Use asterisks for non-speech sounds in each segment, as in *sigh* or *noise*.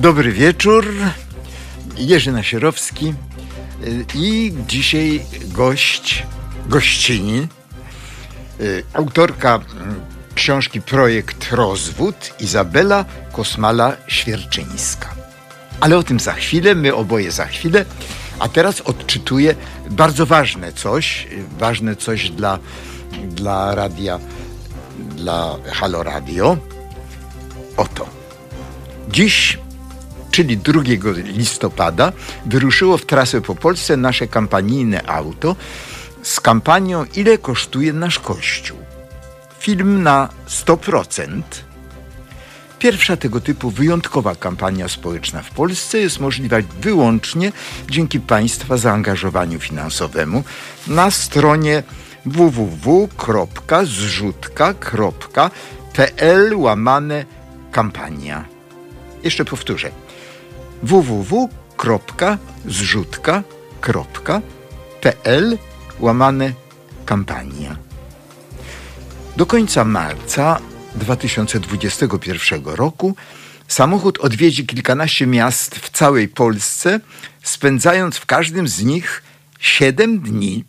Dobry wieczór. Jerzy Nasierowski i dzisiaj gość, gościni, autorka książki Projekt Rozwód Izabela Kosmala-Świerczyńska. Ale o tym za chwilę, my oboje za chwilę. A teraz odczytuję bardzo ważne coś, ważne coś dla, dla radia, dla Halo Radio. Oto. Dziś, czyli 2 listopada, wyruszyło w trasę po Polsce nasze kampanijne auto z kampanią Ile kosztuje nasz kościół? Film na 100%. Pierwsza tego typu wyjątkowa kampania społeczna w Polsce jest możliwa wyłącznie dzięki Państwa zaangażowaniu finansowemu na stronie www.zrzutka.pl łamane kampania. Jeszcze powtórzę. www.zrzutka.pl łamane kampania. Do końca marca 2021 roku samochód odwiedzi kilkanaście miast w całej Polsce, spędzając w każdym z nich 7 dni.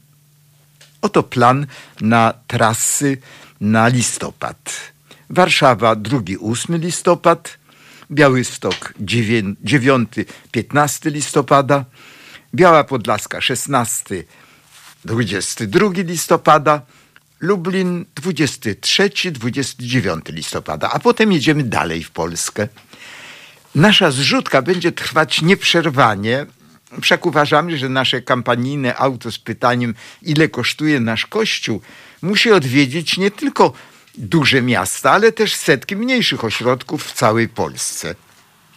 Oto plan na trasy na listopad. Warszawa 2-8 listopad, Białystok 9-15 listopada, Biała Podlaska 16-22 listopada, Lublin 23-29 listopada, a potem jedziemy dalej w Polskę. Nasza zrzutka będzie trwać nieprzerwanie. Wszak uważamy, że nasze kampanijne auto z pytaniem, ile kosztuje nasz kościół, musi odwiedzić nie tylko duże miasta, ale też setki mniejszych ośrodków w całej Polsce.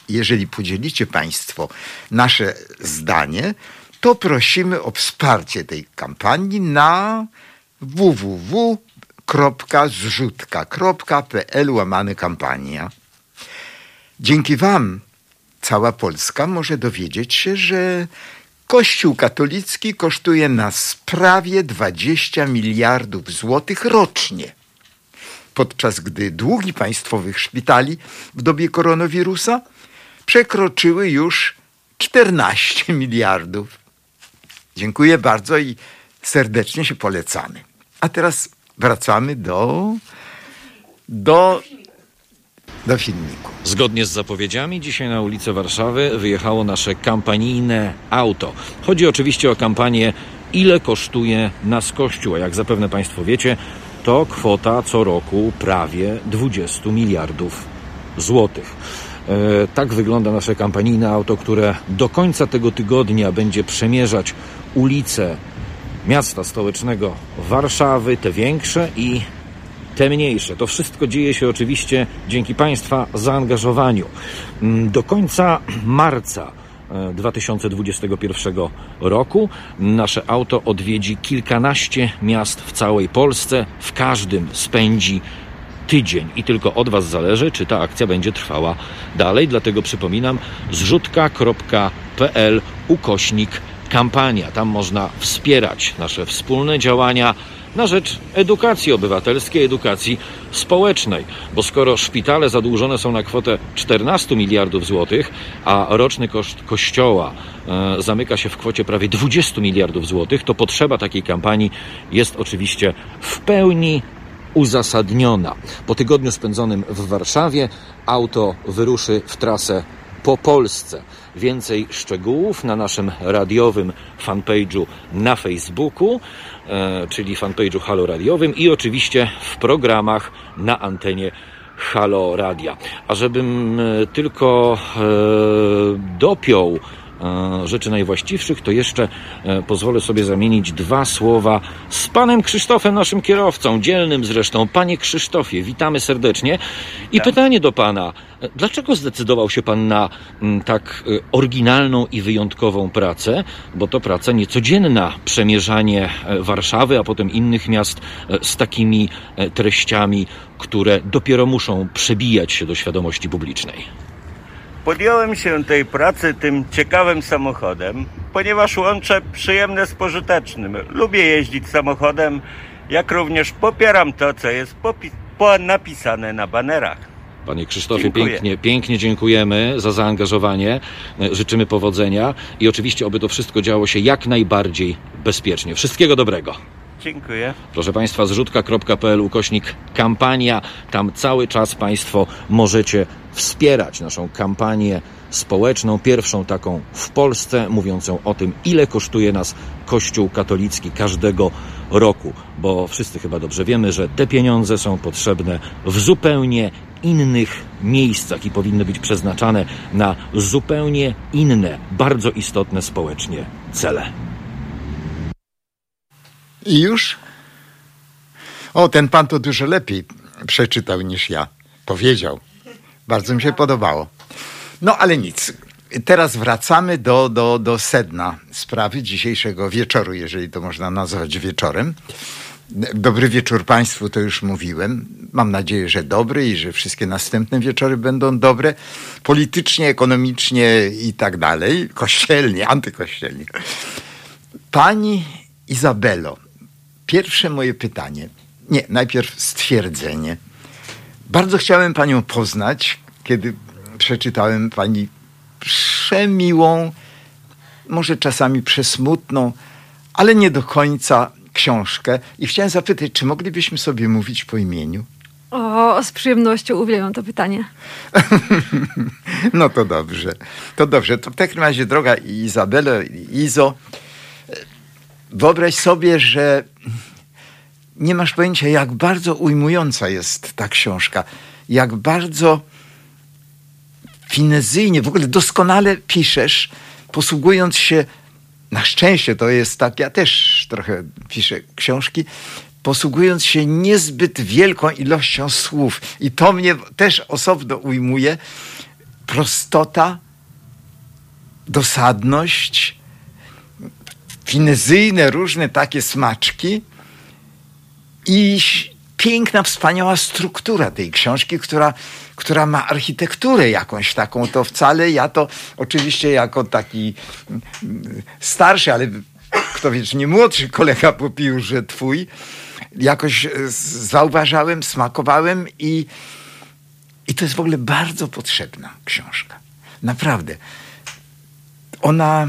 Jeżeli podzielicie Państwo nasze zdanie, to prosimy o wsparcie tej kampanii na www.zrzutka.pl łamany kampania. Dzięki Wam cała Polska może dowiedzieć się, że Kościół katolicki kosztuje nas prawie 20 miliardów złotych rocznie. Podczas gdy długi państwowych szpitali w dobie koronawirusa przekroczyły już 14 *laughs* miliardów. Dziękuję bardzo i serdecznie się polecamy. A teraz wracamy do, do, do filmiku. Zgodnie z zapowiedziami, dzisiaj na ulicę Warszawy wyjechało nasze kampanijne auto. Chodzi oczywiście o kampanię Ile kosztuje nas Kościół? A jak zapewne Państwo wiecie, to kwota co roku prawie 20 miliardów złotych. E, tak wygląda nasze kampanijne auto, które do końca tego tygodnia będzie przemierzać ulice miasta stołecznego Warszawy, te większe i te mniejsze. To wszystko dzieje się oczywiście dzięki Państwa zaangażowaniu. Mm, do końca marca 2021 e, roku nasze auto odwiedzi kilkanaście miast w całej Polsce. W każdym spędzi tydzień i tylko od Was zależy, czy ta akcja będzie trwała dalej. Dlatego przypominam zrzutka.pl ukośnik kampania. Tam można wspierać nasze wspólne działania na rzecz edukacji obywatelskiej, edukacji społecznej. Bo skoro szpitale zadłużone są na kwotę 14 miliardów złotych, a roczny koszt kościoła e, zamyka się w kwocie prawie 20 miliardów złotych, to potrzeba takiej kampanii jest oczywiście w pełni uzasadniona. Po tygodniu spędzonym w Warszawie auto wyruszy w trasę po Polsce. Więcej szczegółów na naszym radiowym fanpage'u na Facebooku, e, czyli fanpage'u Halo Radiowym i oczywiście w programach na antenie Halo Radia. A żebym e, tylko e, dopiął rzeczy najwłaściwszych, to jeszcze e, pozwolę sobie zamienić dwa słowa z panem Krzysztofem, naszym kierowcą, dzielnym zresztą. Panie Krzysztofie, witamy serdecznie. I tak. pytanie do pana. Dlaczego zdecydował się pan na tak e, oryginalną i wyjątkową pracę? Bo to praca niecodzienna, przemierzanie Warszawy, a potem innych miast z takimi treściami, które dopiero muszą przebijać się do świadomości publicznej. Podjąłem się tej pracy tym ciekawym samochodem, ponieważ łączę przyjemne z pożytecznym. Lubię jeździć samochodem, jak również popieram to, co jest napisane na banerach. Panie Krzysztofie, Dziękuję. pięknie, pięknie dziękujemy za zaangażowanie. E, Życzymy powodzenia i oczywiście, oby to wszystko działo się jak najbardziej bezpiecznie. Wszystkiego dobrego. Dziękuję. Proszę Państwa, zrzutka.pl ukośnik kampania. Tam cały czas Państwo możecie wspierać naszą kampanię społeczną, pierwszą taką w Polsce, mówiącą o tym, ile kosztuje nas Kościół katolicki każdego roku, bo wszyscy chyba dobrze wiemy, że te pieniądze są potrzebne w zupełnie innych miejscach i powinny być przeznaczane na zupełnie inne, bardzo istotne społecznie cele. I już? O, ten pan to dużo lepiej przeczytał niż ja. Powiedział. Bardzo mi się podobało. No ale nic. Teraz wracamy do, do, do sedna sprawy dzisiejszego wieczoru, jeżeli to można nazwać wieczorem. Dobry wieczór Państwu, to już mówiłem. Mam nadzieję, że dobry i że wszystkie następne wieczory będą dobre. Politycznie, ekonomicznie i tak dalej. Kościelnie, antykościelnie. Pani Izabelo, pierwsze moje pytanie. Nie, najpierw stwierdzenie. Bardzo chciałem Panią poznać, kiedy przeczytałem Pani przemiłą, może czasami przesmutną, ale nie do końca książkę. I chciałem zapytać, czy moglibyśmy sobie mówić po imieniu? O, z przyjemnością uwielbiam to pytanie. *laughs* No to dobrze. To dobrze. To w takim razie, droga Izabelo, Izo, wyobraź sobie, że nie masz pojęcia, jak bardzo ujmująca jest ta książka. Jak bardzo finezyjnie, w ogóle doskonale piszesz, posługując się, na szczęście to jest tak, ja też trochę piszę książki, posługując się niezbyt wielką ilością słów. I to mnie też osobno ujmuje. Prostota, dosadność, finezyjne różne takie smaczki i piękna, wspaniała struktura tej książki, która, która ma architekturę jakąś taką. To wcale ja to oczywiście jako taki mm, starszy, ale kto wie, czy nie młodszy kolega po piórze twój, jakoś e, zauważałem, smakowałem i, i to jest w ogóle bardzo potrzebna książka. Naprawdę. Ona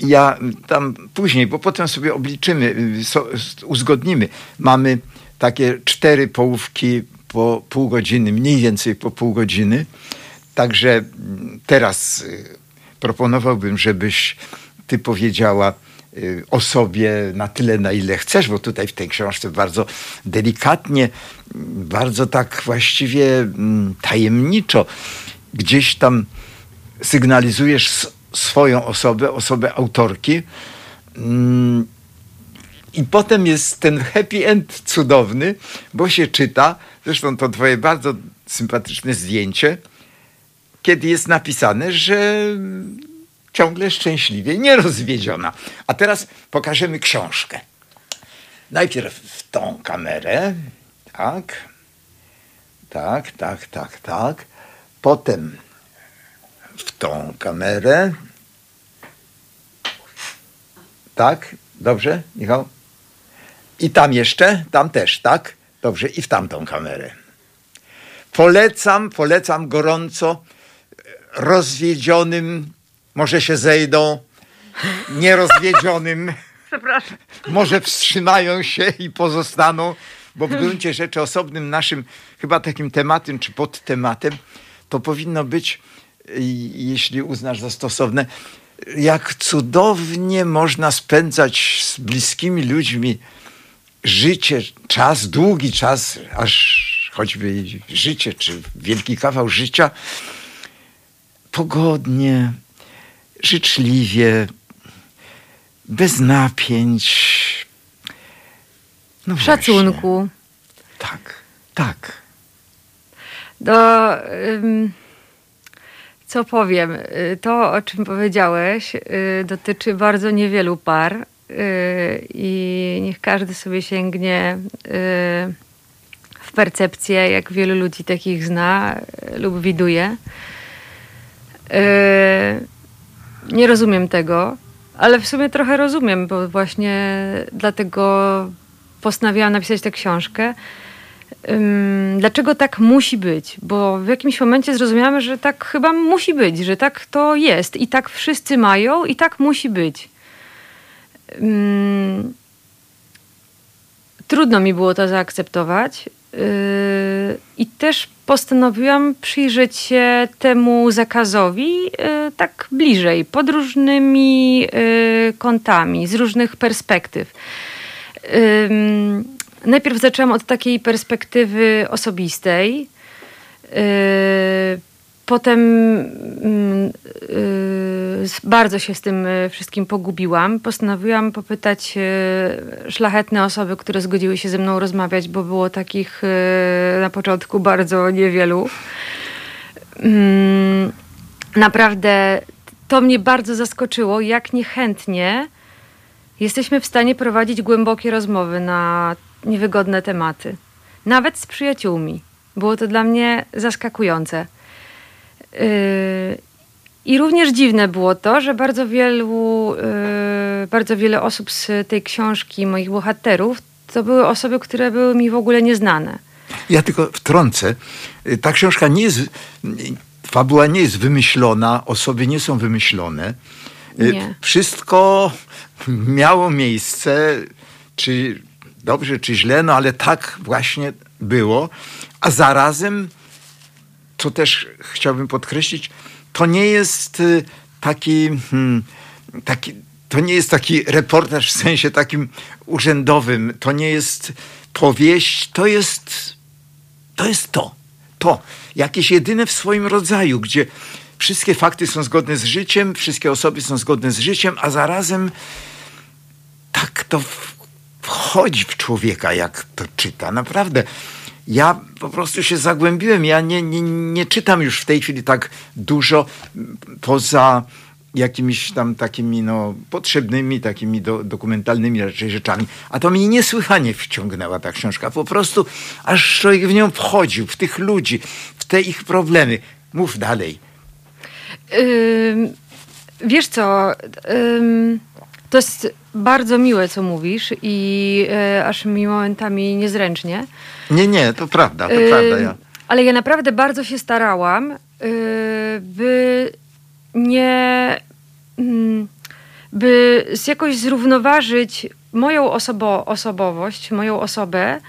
ja tam później, bo potem sobie obliczymy, so, uzgodnimy. Mamy takie cztery połówki po pół godziny, mniej więcej po pół godziny. Także teraz y, proponowałbym, żebyś ty powiedziała y, o sobie na tyle, na ile chcesz, bo tutaj w tej książce bardzo delikatnie, bardzo tak właściwie mm, tajemniczo gdzieś tam sygnalizujesz swoją osobę, osobę autorki. Mm, I potem jest ten happy end cudowny, bo się czyta, zresztą to twoje bardzo sympatyczne zdjęcie, kiedy jest napisane, że ciągle szczęśliwie nierozwiedziona. A teraz pokażemy książkę. Najpierw w tą kamerę. Tak. Tak, tak, tak, tak. Potem w tą kamerę. Tak? Dobrze, Michał? I tam jeszcze? Tam też, tak? Dobrze, i w tamtą kamerę. Polecam, polecam gorąco rozwiedzionym, może się zejdą, nierozwiedzionym. *laughs* Przepraszam. Może wstrzymają się i pozostaną, bo w gruncie rzeczy osobnym naszym chyba takim tematem czy podtematem to powinno być jeśli uznasz za stosowne, jak cudownie można spędzać z bliskimi ludźmi życie, czas, długi czas, aż choćby życie, czy wielki kawał życia, pogodnie, życzliwie, bez napięć. No w szacunku. Tak, tak. Do... Ym co powiem? Y, to, o czym powiedziałeś, y, dotyczy bardzo niewielu par y, i niech każdy sobie sięgnie w percepcję, jak wielu ludzi takich zna lub widuje. Nie rozumiem tego, ale w sumie trochę rozumiem, bo właśnie dlatego postanowiłam napisać tę książkę, dlaczego tak musi być, bo w jakimś momencie zrozumiałam, że tak chyba musi być, że tak to jest i tak wszyscy mają i tak musi być. Trudno mi było to zaakceptować. Yy, I też postanowiłam przyjrzeć się temu zakazowi yy, tak bliżej, pod różnymi yy, kątami, z różnych perspektyw. Najpierw zaczęłam od takiej perspektywy osobistej. Potem mm, bardzo się z tym wszystkim pogubiłam. Postanowiłam popytać szlachetne osoby, które zgodziły się ze mną rozmawiać, bo było takich na początku bardzo niewielu. Mm, naprawdę to mnie bardzo zaskoczyło, jak niechętnie jesteśmy w stanie prowadzić głębokie rozmowy na niewygodne tematy. Nawet z przyjaciółmi. Było to dla mnie zaskakujące. Yy, I również dziwne było to, że bardzo wielu, yy, bardzo wiele osób z tej książki, moich bohaterów, to były osoby, które były mi w ogóle nieznane. Ja tylko wtrącę. Ta książka nie jest, fabuła nie jest wymyślona, osoby nie są wymyślone. Nie. Wszystko miało miejsce, czy dobrze, czy źle, no ale tak właśnie było. A zarazem, co też chciałbym podkreślić, to nie jest y, taki, hmm, taki to nie jest taki reportaż w sensie takim urzędowym, to nie jest powieść, to jest to. Jest to. to. Jakieś jedyne w swoim rodzaju, gdzie wszystkie fakty są zgodne z życiem, wszystkie osoby są zgodne z życiem, a zarazem tak to wchodzi w człowieka, jak to czyta. Naprawdę. Ja po prostu się zagłębiłem. Ja nie, nie, nie czytam już w tej chwili tak dużo poza jakimiś tam takimi no, potrzebnymi, takimi do, dokumentalnymi raczej rzeczami. A to mnie niesłychanie wciągnęła ta książka. Po prostu aż człowiek w nią wchodził, w tych ludzi, w te ich problemy. Mów dalej. Yy, wiesz co, yy, to jest bardzo miłe, co mówisz i yy, aż mi momentami niezręcznie. Nie, nie, to prawda, to prawda. Ja. Ale ja naprawdę bardzo się starałam, by nie... Mm, by jakoś zrównoważyć moją osobo, osobowość, moją osobę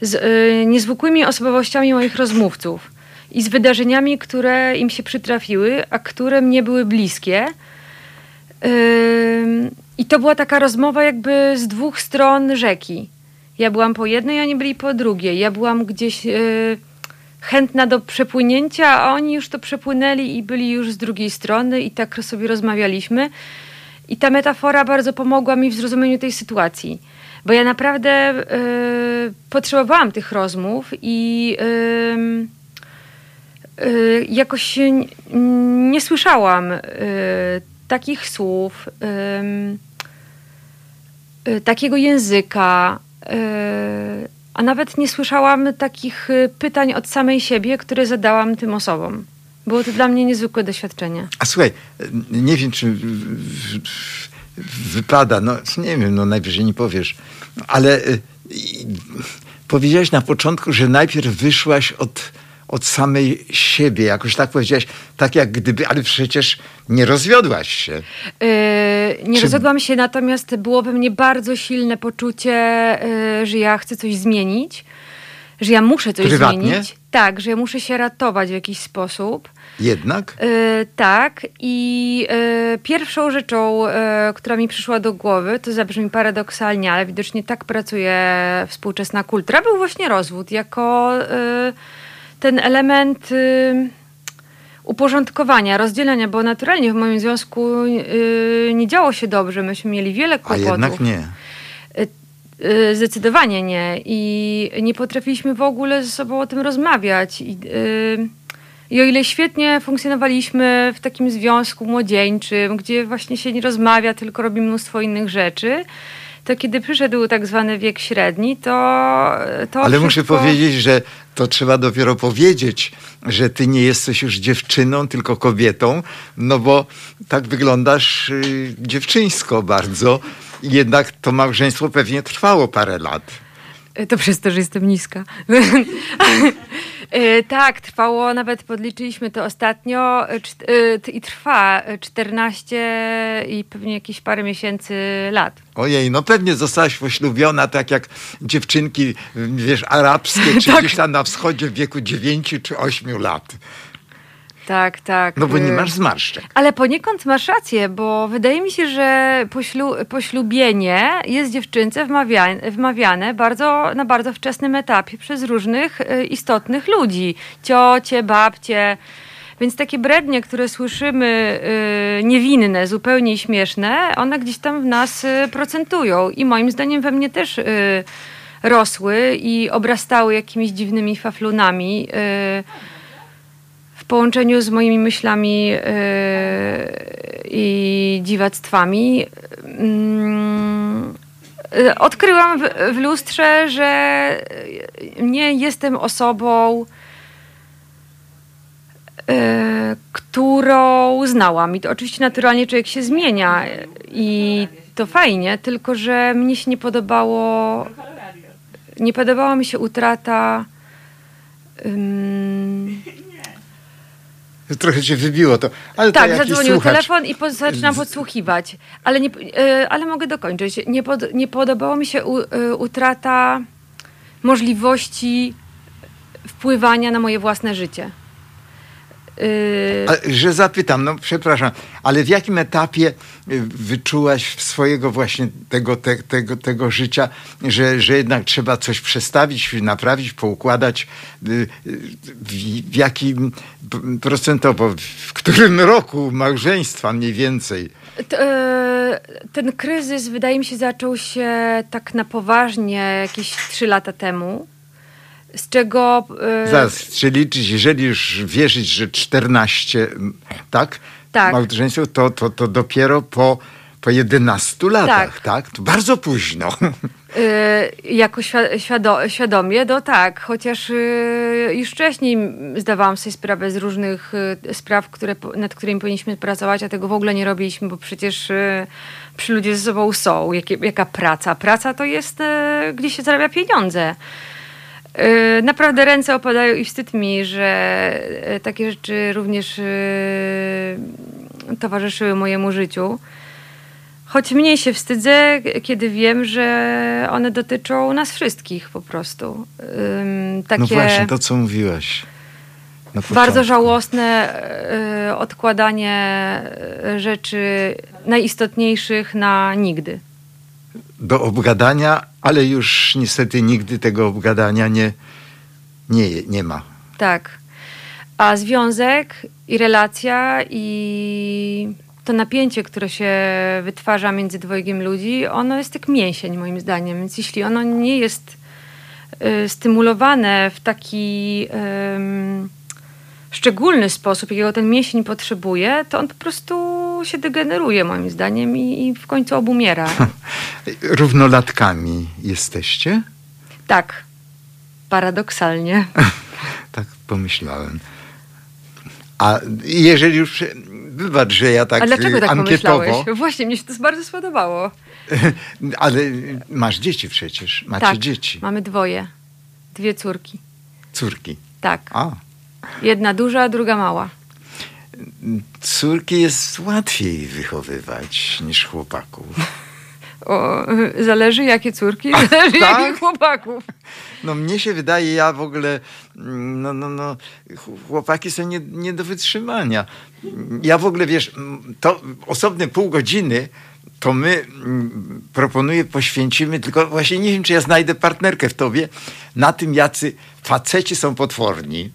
z niezwykłymi osobowościami moich rozmówców i z wydarzeniami, które im się przytrafiły, a które mnie były bliskie. I to była taka rozmowa jakby z dwóch stron rzeki. Ja byłam po jednej, oni byli po drugiej. Ja byłam gdzieś yy, chętna do przepłynięcia, a oni już to przepłynęli i byli już z drugiej strony i tak sobie rozmawialiśmy. I ta metafora bardzo pomogła mi w zrozumieniu tej sytuacji. Bo ja naprawdę yy, potrzebowałam tych rozmów i yy, Y, jakoś nie słyszałam y, takich słów, y, takiego języka, a nawet nie słyszałam takich pytań od samej siebie, które zadałam tym osobom. Było to dla mnie niezwykłe doświadczenie. A słuchaj, nie wiem, czy wypada, no nie wiem, no najwyżej nie powiesz, ale powiedziałeś na początku, że najpierw wyszłaś od od samej siebie, jakoś tak powiedziałaś, tak jak gdyby, ale przecież nie rozwiodłaś się. Yy, nie Czy... rozwiodłam się, natomiast było we mnie bardzo silne poczucie, yy, że ja chcę coś zmienić, że ja muszę coś Prywatnie? zmienić. Tak, że ja muszę się ratować w jakiś sposób. Jednak? Yy, tak. I yy, pierwszą rzeczą, yy, która mi przyszła do głowy, to zabrzmi paradoksalnie, ale widocznie tak pracuje współczesna kultura, był właśnie rozwód jako ten element y, uporządkowania, rozdzielenia, bo naturalnie w moim związku y, nie działo się dobrze. Myśmy mieli wiele kłopotów. A jednak nie. Y, zdecydowanie nie. I nie potrafiliśmy w ogóle ze sobą o tym rozmawiać. I, i o ile świetnie funkcjonowaliśmy w takim związku młodzieńczym, gdzie właśnie się nie rozmawia, tylko robi mnóstwo innych rzeczy, to kiedy przyszedł tak zwany wiek średni, to. to Ale wszystko... muszę powiedzieć, że to trzeba dopiero powiedzieć, że ty nie jesteś już dziewczyną, tylko kobietą, no bo tak wyglądasz y, dziewczyńsko bardzo. Jednak to małżeństwo pewnie trwało parę lat. To przez to, że jestem niska. *laughs* E, tak, trwało, nawet podliczyliśmy to ostatnio e, e, i trwa e, 14 i pewnie jakieś parę miesięcy lat. Ojej, no pewnie zostałaś poślubiona tak jak dziewczynki, wiesz, arabskie, czy *laughs* Tak. gdzieś tam na wschodzie w wieku 9 czy 8 lat. Tak, tak. No bo nie e, masz zmarszczek. Ale poniekąd masz rację, bo wydaje mi się, że poślu, poślubienie jest dziewczynce wmawiane, wmawiane bardzo, na bardzo wczesnym etapie przez różnych e, istotnych ludzi. Ciocie, babcie. Więc takie brednie, które słyszymy e, niewinne, zupełnie i śmieszne, one gdzieś tam w nas procentują. I moim zdaniem we mnie też rosły i obrastały jakimiś dziwnymi faflunami. W połączeniu z moimi myślami yy, i dziwactwami yy, odkryłam w, w lustrze, że nie jestem osobą, yy, którą znałam. I to oczywiście naturalnie człowiek się zmienia i to fajnie, tylko że mnie się nie podobało, nie podobała mi się utrata. ym, Trochę cię wybiło to. Ale to tak, jakiś zadzwonił słuchacz. telefon i po, zaczynam podsłuchiwać. Ale, nie, e, ale mogę dokończyć. Nie, pod, nie podobała mi się u, e, utrata możliwości wpływania na moje własne życie. A, że zapytam, no przepraszam, ale w jakim etapie y, wyczułaś swojego właśnie tego, te, tego, tego życia, że, że jednak trzeba coś przestawić, naprawić, poukładać? y, y, W, jakim procentowo, w którym roku małżeństwa mniej więcej? Ten kryzys wydaje mi się zaczął się tak na poważnie jakieś trzy lata temu. Z czego. e, Zaraz, czy liczyć, jeżeli już wierzyć, że 14, m, tak? Tak. Małżeństwo, to, to, to dopiero po, po 11 latach, tak. Tak. To bardzo późno. *laughs* Y, jako świ- świado- świadomie, no tak, chociaż y, już wcześniej zdawałam sobie sprawę z różnych y, spraw, które, nad którymi powinniśmy pracować, a tego w ogóle nie robiliśmy, bo przecież y, przy ludzie ze sobą są. Jakie, jaka praca? Praca to jest, y, gdzie się zarabia pieniądze. Y, Naprawdę ręce opadają i wstyd mi, że y, takie rzeczy również y, towarzyszyły mojemu życiu. Choć mniej się wstydzę, kiedy wiem, że one dotyczą nas wszystkich po prostu. Ym, takie No właśnie, to co mówiłaś. bardzo żałosne odkładanie rzeczy najistotniejszych na nigdy. Do obgadania, ale już niestety nigdy tego obgadania nie, nie, nie ma. Tak. A związek i relacja i to napięcie, które się wytwarza między dwojgiem ludzi, ono jest jak mięsień moim zdaniem. Więc jeśli ono nie jest y, stymulowane w taki ym, szczególny sposób, jakiego ten mięsień potrzebuje, to on po prostu się degeneruje moim zdaniem i, i w końcu obumiera. *laughs* Równolatkami jesteście? tak. Paradoksalnie. *laughs* Tak pomyślałem. A jeżeli już, wybacz, że ja tak A dlaczego tak ankietowo, pomyślałeś? *laughs* Właśnie, mi się to bardzo spodobało. ale masz dzieci przecież, macie tak, dzieci, mamy dwoje. Dwie córki. córki. Tak. A, Jedna duża, druga mała. Córki jest łatwiej wychowywać niż chłopaków. *laughs* O, zależy jakie córki, zależy tak? jakich chłopaków. No mnie się wydaje, ja w ogóle, mm, no, no, no, ch- chłopaki są nie, nie do wytrzymania. Ja w ogóle, wiesz, mm, to osobne pół godziny to my, mm, proponuję, poświęcimy, tylko właśnie nie wiem, czy ja znajdę partnerkę w tobie, na tym, jacy faceci są potworni.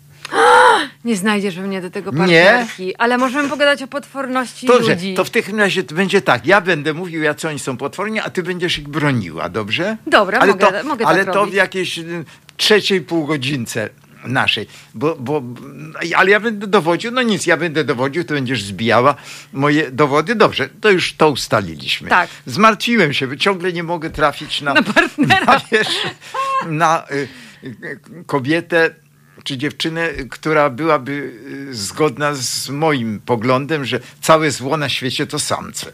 Nie znajdziesz we mnie do tego Nie? partnerki, ale możemy pogadać o potworności Dobrze, ludzi. to w takim razie będzie tak, ja będę mówił, jacy oni są potworni, a ty będziesz ich broniła, dobrze? Dobra, ale mogę- to, mogę Ale tak to w robić. jakiejś y, trzeciej półgodzince naszej, bo, bo, ale ja będę dowodził, no nic, ja będę dowodził, to będziesz zbijała moje dowody. Dobrze, to już to ustaliliśmy. Tak. Zmartwiłem się, bo ciągle nie mogę trafić na, Na partnera. na, wiesz, na y, y, kobietę, czy dziewczynę, która byłaby y, zgodna z moim poglądem, że całe zło na świecie to samce.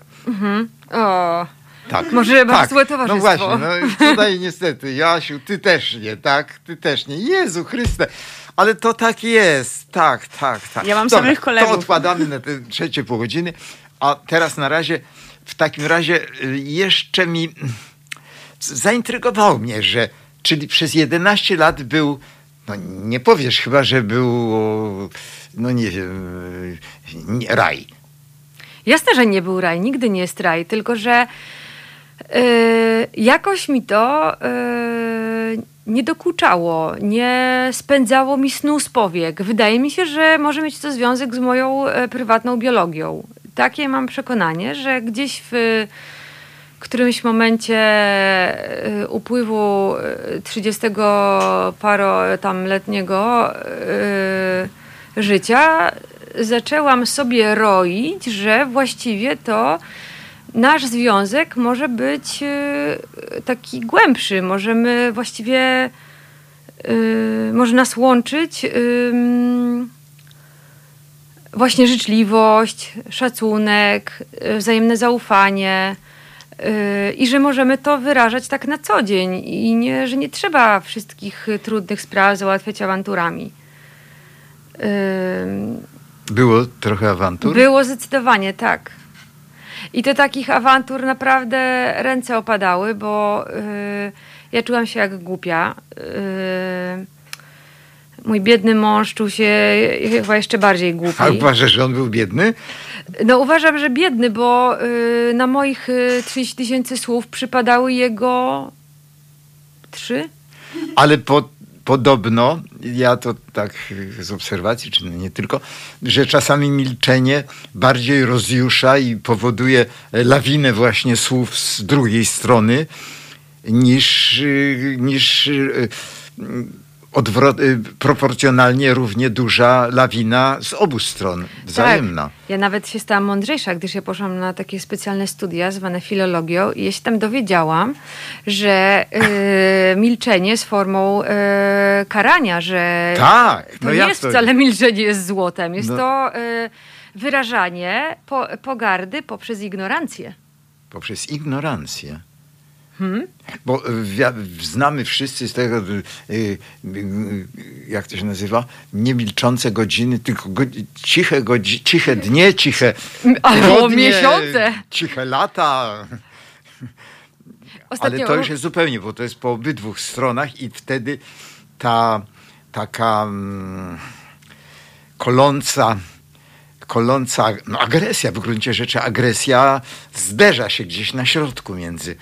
O, tak. Może tak. złe No towarzystwo. właśnie, no tutaj niestety, Jasiu, ty też nie, tak? Ty też nie. Jezu Chryste. Ale to tak jest, tak, tak, tak. Ja mam Dobra, samych kolegów. To odkładamy na te trzecie pół godziny, a teraz na razie, w takim razie y, jeszcze mi mm, zaintrygowało mnie, że, czyli przez 11 lat był, no nie powiesz chyba, że był, no nie wiem, nie, raj. Jasne, że nie był raj, nigdy nie jest raj, tylko że yy, jakoś mi to yy, nie dokuczało, nie spędzało mi snu z powiek. Wydaje mi się, że może mieć to związek z moją e, prywatną biologią. Takie mam przekonanie, że gdzieś w którymś momencie e, upływu e, 30 paro tam letniego e, życia zaczęłam sobie roić, że właściwie to nasz związek może być e, taki głębszy. Możemy właściwie e, może nas łączyć właśnie życzliwość, szacunek, wzajemne zaufanie i że możemy to wyrażać tak na co dzień i nie, że nie trzeba wszystkich trudnych spraw załatwiać awanturami. Ym, Było trochę awantur? było zdecydowanie, tak. I to takich awantur naprawdę ręce opadały, bo y, ja czułam się jak głupia. Y, mój biedny mąż czuł się chyba jeszcze bardziej głupi. A uważasz, że on był biedny? No uważam, że biedny, bo y, na moich y, 30 tysięcy słów przypadały jego trzy. Ale po, podobno, ja to tak z obserwacji, czy nie tylko, że czasami milczenie bardziej rozjusza i powoduje lawinę właśnie słów z drugiej strony niż, y, niż y, y, proporcjonalnie równie duża lawina z obu stron, wzajemna. Tak. Ja nawet się stałam mądrzejsza, gdyż ja poszłam na takie specjalne studia zwane filologią i ja się tam dowiedziałam, że y, *laughs* milczenie jest formą y, karania, że Tak, to no nie jak jest to- wcale milczenie jest złotem. Jest No. to y, wyrażanie po, pogardy poprzez ignorancję. Poprzez ignorancję. Hmm? Bo wia- znamy wszyscy z tego, y, y, jak to się nazywa, nie milczące godziny, tylko go, ciche, godzi, ciche dnie, ciche Albo miesiące. ciche lata. *laughs* Ostatnio Ale to już jest zupełnie, bo to jest po obydwu stronach i wtedy ta taka mm, koląca, koląca no agresja, w gruncie rzeczy agresja zderza się gdzieś na środku między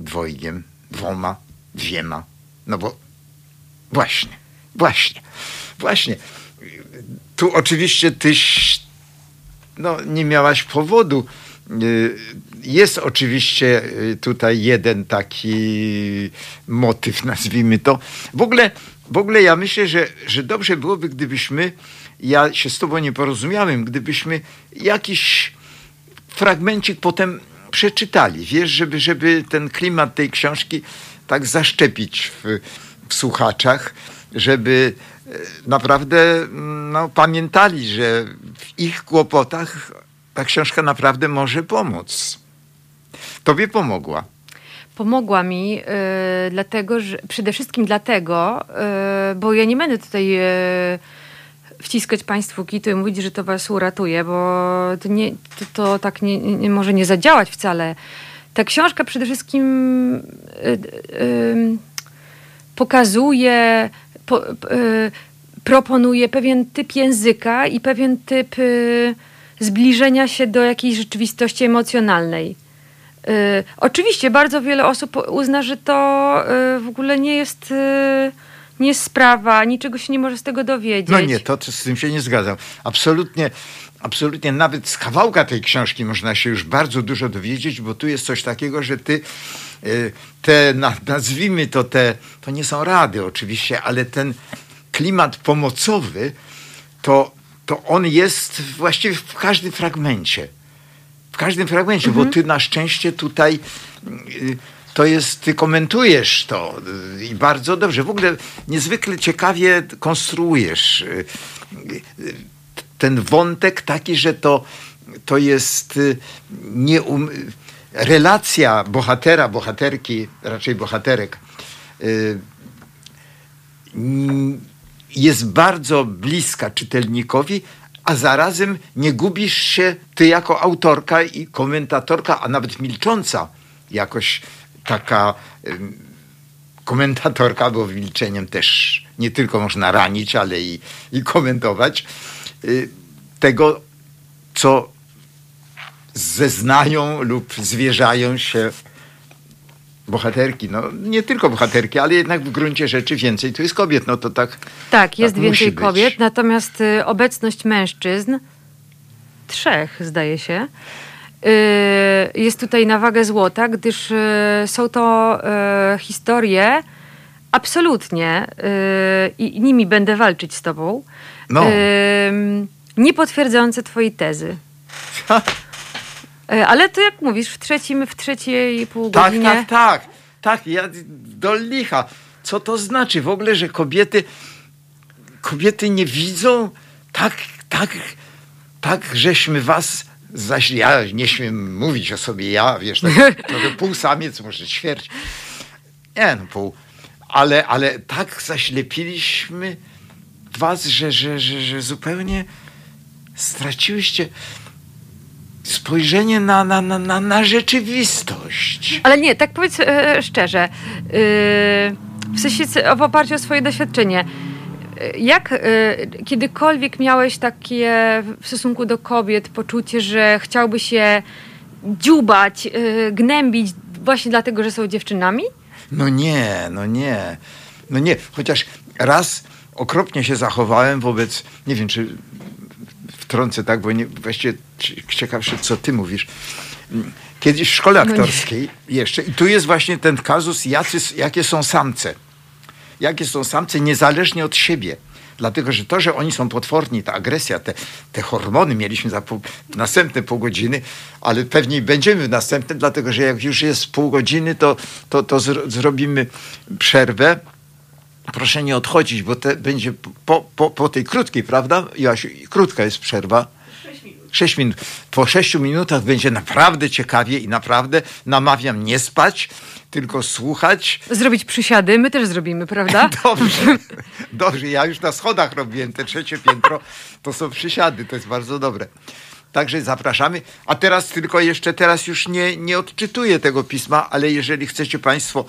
dwojgiem, dwoma, dwiema. No bo właśnie, właśnie, właśnie. Tu oczywiście tyś no, nie miałaś powodu. Y, Jest oczywiście y, tutaj jeden taki motyw, *laughs* nazwijmy to. W ogóle, w ogóle ja myślę, że, że dobrze byłoby, gdybyśmy, ja się z tobą nie porozumiałem, gdybyśmy jakiś fragmencik potem przeczytali, wiesz, żeby, żeby ten klimat tej książki tak zaszczepić w, w słuchaczach, żeby e, naprawdę mm, no, pamiętali, że w ich kłopotach ta książka naprawdę może pomóc. Tobie pomogła. Pomogła mi, y, dlatego, że przede wszystkim dlatego, y, bo ja nie będę tutaj y, wciskać Państwu kitu i mówić, że to Was uratuje, bo to, nie, to, to tak nie, nie może nie zadziałać wcale. Ta książka przede wszystkim y, y, pokazuje, po, y, proponuje pewien typ języka i pewien typ y, zbliżenia się do jakiejś rzeczywistości emocjonalnej. Y, oczywiście bardzo wiele osób uzna, że to y, w ogóle nie jest, nie jest sprawa, niczego się nie może z tego dowiedzieć. No nie, to, z tym się nie zgadzam. Absolutnie, absolutnie nawet z kawałka tej książki można się już bardzo dużo dowiedzieć, bo tu jest coś takiego, że ty y, te, na- nazwijmy to te, to nie są rady oczywiście, ale ten klimat pomocowy, to, to on jest właściwie w każdym fragmencie. W każdym fragmencie, bo ty na szczęście tutaj y, to jest, ty komentujesz to y, i bardzo dobrze. W ogóle niezwykle ciekawie konstruujesz y, y, ten wątek taki, że to, to jest nie um, relacja bohatera, bohaterki, raczej bohaterek, jest bardzo bliska czytelnikowi, a zarazem nie gubisz się ty jako autorka i komentatorka, a nawet milcząca jakoś taka komentatorka, bo milczeniem też nie tylko można ranić, ale i, i komentować y, tego, co zeznają lub zwierzają się bohaterki. No, nie tylko bohaterki, ale jednak w gruncie rzeczy więcej tu jest kobiet. No to tak. Tak, jest tak więcej kobiet, natomiast y, obecność mężczyzn, trzech zdaje się, jest tutaj na wagę złota, gdyż y, są to y, historie absolutnie i nimi będę walczyć z tobą, No. niepotwierdzające twojej tezy. Ale to jak mówisz, w, trzecim, w trzeciej pół Tak, godzinie... tak, tak. Tak, ja do licha. Co to znaczy w ogóle, że kobiety kobiety nie widzą tak, tak, tak, żeśmy was zaś ja nie śmiem mówić o sobie ja, wiesz, tak, *laughs* trochę pół samiec, może ćwierć. Nie, no pół. Ale, ale tak zaślepiliśmy was, że, że, że, że zupełnie straciłyście spojrzenie na, na, na, na, na rzeczywistość. Ale nie, tak powiedz e, szczerze, yy, w sensie w oparciu o swoje doświadczenie, jak yy, kiedykolwiek miałeś takie w stosunku do kobiet poczucie, że chciałby się dziubać, yy, gnębić właśnie dlatego, że są dziewczynami? No nie, no nie. No nie, chociaż raz okropnie się zachowałem wobec, nie wiem czy wtrącę tak, bo nie, właściwie ci- ciekawsze co ty mówisz. Kiedyś w szkole No aktorskiej jeszcze i tu jest właśnie ten kazus, jacy, jakie są samce. Jakie są samce niezależnie od siebie. Dlatego, że to, że oni są potworni, ta agresja, te, te hormony mieliśmy za pół, następne pół godziny, ale pewnie będziemy w następnym, dlatego, że jak już jest pół godziny, to, to, to zro, zrobimy przerwę. Proszę nie odchodzić, bo te będzie po, po, po tej krótkiej, prawda? Joasiu, krótka jest przerwa. Sześć minut. Po sześciu minutach będzie naprawdę ciekawie i naprawdę namawiam nie spać, tylko słuchać. Zrobić przysiady, my też zrobimy, prawda? *laughs* Dobrze, dobrze. Ja już na schodach robiłem te trzecie piętro. To są przysiady, to jest bardzo dobre. Także zapraszamy. A teraz tylko jeszcze, teraz już nie, nie odczytuję tego pisma, ale jeżeli chcecie Państwo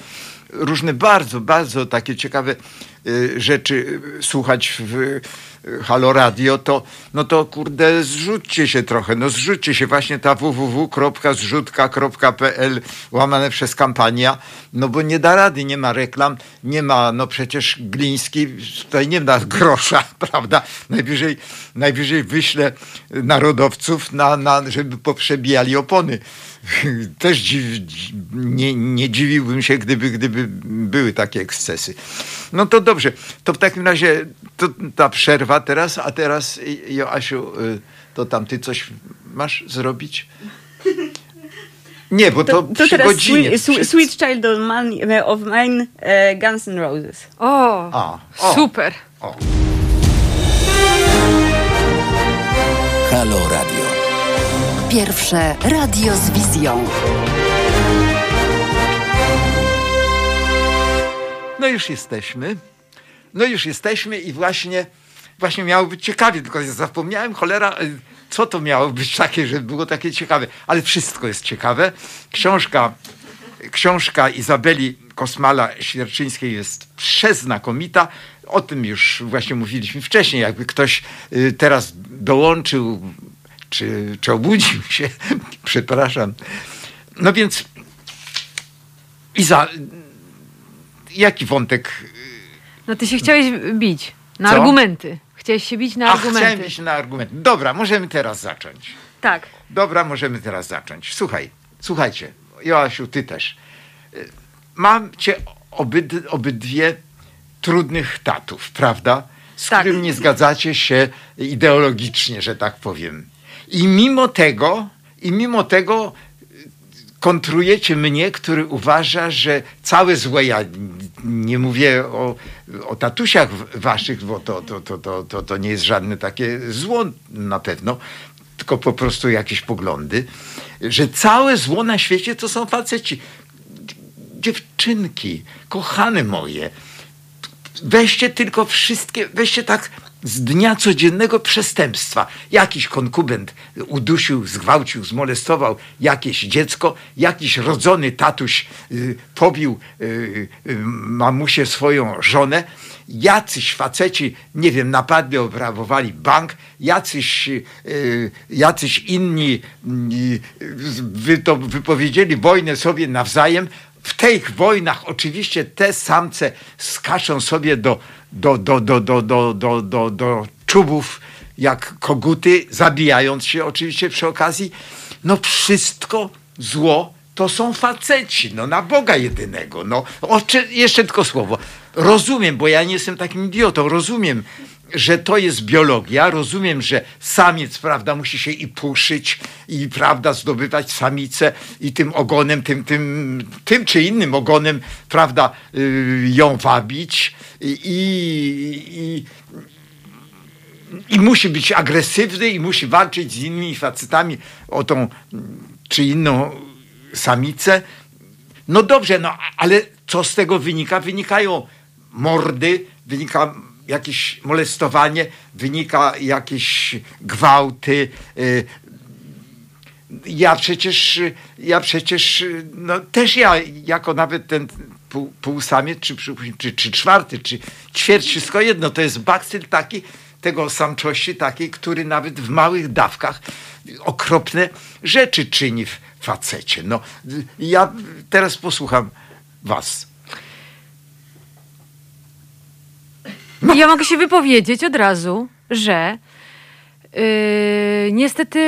różne bardzo, bardzo takie ciekawe y, rzeczy y, słuchać w Halo Radio, to no to kurde zrzućcie się trochę, no zrzućcie się właśnie ta www.zrzutka.pl łamane przez kampania, no bo nie da rady, nie ma reklam, nie ma, no przecież Gliński tutaj nie da grosza, *laughs* prawda? Najwyżej, najwyżej wyślę narodowców, na, na, żeby poprzebijali opony. *laughs* Też dziw, nie, nie dziwiłbym się, gdyby, gdyby były takie ekscesy. No to dobrze. To w takim razie to, ta przerwa teraz, a teraz Joasiu, y, to tam ty coś masz zrobić? Nie, bo to, To, to przy teraz godzinie. Sweet, Sweet, przy- Sweet Child of Mine, of mine e, Guns N' Roses. O, A, o. super. O. Halo Radio. Pierwsze radio z wizją. No już jesteśmy. No już jesteśmy i właśnie, właśnie miało być ciekawie, tylko zapomniałem, cholera, y, co to miało być takie, żeby było takie ciekawe. Ale wszystko jest ciekawe. Książka, książka Izabeli Kosmala-Świerczyńskiej jest przeznakomita. O tym już właśnie mówiliśmy wcześniej. Jakby ktoś y, teraz dołączył, czy, czy obudził się, *laughs* przepraszam. No więc Iza, jaki wątek No ty się chciałeś bić na Co? argumenty. Chciałeś się bić na A chciałem argumenty. iść na argument. Dobra, możemy teraz zacząć. Tak. Dobra, możemy teraz zacząć. Słuchaj, słuchajcie, Joasiu, ty też. Mam cię obyd, obydwie trudnych tatów, prawda? Z Tak. którym nie zgadzacie się ideologicznie, że tak powiem. I mimo tego, i mimo tego kontrujecie mnie, który uważa, że całe złe, ja nie mówię o, o tatusiach waszych, bo to, to, to, to, to, to nie jest żadne takie zło na pewno, tylko po prostu jakieś poglądy, że całe zło na świecie to są faceci. Dziewczynki, kochane moje, weźcie tylko wszystkie, weźcie tak z dnia codziennego przestępstwa. Jakiś konkubent udusił, zgwałcił, zmolestował jakieś dziecko, jakiś rodzony tatuś y, pobił y, y, mamusię swoją żonę, jacyś faceci, nie wiem, napadli, oprawowali bank, jacyś, jacyś inni to wypowiedzieli wojnę sobie nawzajem, w tych wojnach oczywiście te samce skaczą sobie do, do, do, do, do, do, do, do, do czubów jak koguty, zabijając się oczywiście przy okazji. No wszystko zło to są faceci, no na Boga jedynego. No, oczy, jeszcze tylko słowo. Rozumiem, bo ja nie jestem takim idiotą, rozumiem, że to jest biologia, rozumiem, że samiec, prawda, musi się i puszyć, i, prawda, zdobywać samicę i tym ogonem, tym, tym, tym czy innym ogonem, prawda, yy, ją wabić i, i, i musi być agresywny i musi walczyć z innymi facetami o tą czy inną samicę. No dobrze, no ale co z tego wynika? Wynikają mordy, wynika jakieś molestowanie, wynika jakieś gwałty. y, Ja przecież, ja przecież, no też ja, jako nawet ten pół, półsamiec, czy, czy, czy czwarty, czy ćwierć, wszystko jedno, to jest bakcyl taki, tego samczości takiej, który nawet w małych dawkach okropne rzeczy czyni w facecie. No, ja teraz posłucham was. Ja mogę się wypowiedzieć od razu, że yy, niestety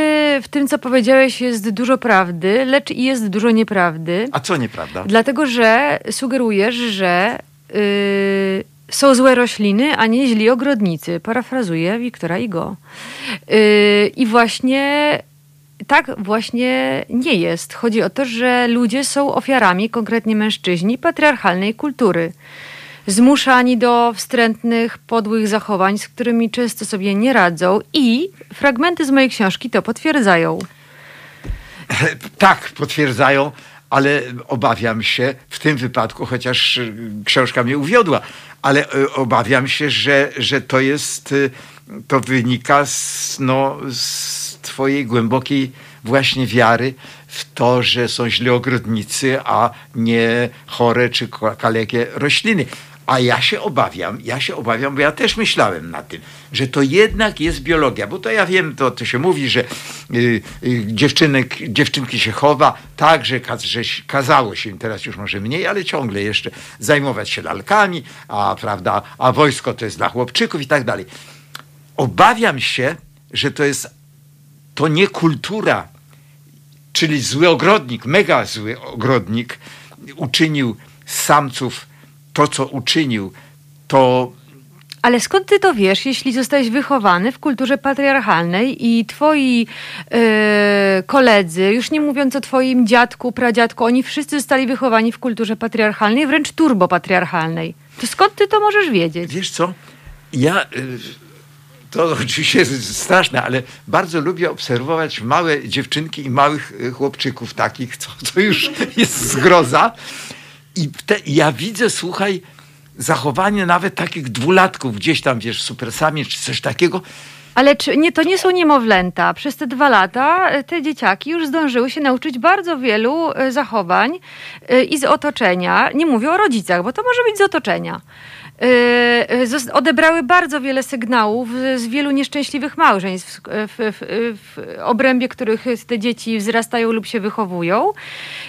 w tym, co powiedziałeś, jest dużo prawdy, lecz i jest dużo nieprawdy. A co nieprawda? Dlatego, że sugerujesz, że yy, są złe rośliny, a nie źli ogrodnicy. Parafrazuję Wiktora Igo. Yy, I właśnie tak właśnie nie jest. Chodzi o to, że ludzie są ofiarami, konkretnie mężczyźni, patriarchalnej kultury. Zmuszani do wstrętnych, podłych zachowań, z którymi często sobie nie radzą, i fragmenty z mojej książki to potwierdzają. *laughs* Tak, potwierdzają, ale obawiam się w tym wypadku, chociaż y, książka mnie uwiodła, ale y, obawiam się, że, że to jest, y, to wynika z, no, z twojej głębokiej właśnie wiary w to, że są źli ogrodnicy, a nie chore czy kalekie rośliny. A ja się obawiam, ja się obawiam, bo ja też myślałem na tym, że to jednak jest biologia, bo to ja wiem, to, to się mówi, że y, y, dziewczynki się chowa, tak, że, kaz, że kazało się im teraz już może mniej, ale ciągle jeszcze zajmować się lalkami, a, prawda, a wojsko to jest dla chłopczyków i tak dalej. Obawiam się, że to jest to nie kultura, czyli zły ogrodnik, mega zły ogrodnik uczynił samców to, co uczynił, to Ale skąd ty to wiesz, jeśli zostałeś wychowany w kulturze patriarchalnej i twoi e, koledzy, już nie mówiąc o twoim dziadku, pradziadku, oni wszyscy zostali wychowani w kulturze patriarchalnej, wręcz turbopatriarchalnej. To skąd ty to możesz wiedzieć? wiesz co, ja, y, to *laughs* oczywiście jest straszne, ale bardzo lubię obserwować małe dziewczynki i małych y, chłopczyków takich, co, co już *laughs* jest zgroza. I te, ja widzę, słuchaj, zachowanie nawet takich dwulatków gdzieś tam, wiesz, supersami czy coś takiego, Ale czy nie, to nie są niemowlęta. Przez te dwa lata e, te dzieciaki już zdążyły się nauczyć bardzo wielu e, zachowań e, i z otoczenia. Nie mówię o rodzicach, bo to może być z otoczenia. E, e, Odebrały bardzo wiele sygnałów z- wielu nieszczęśliwych małżeństw, w, w, w, obrębie których te dzieci wzrastają lub się wychowują.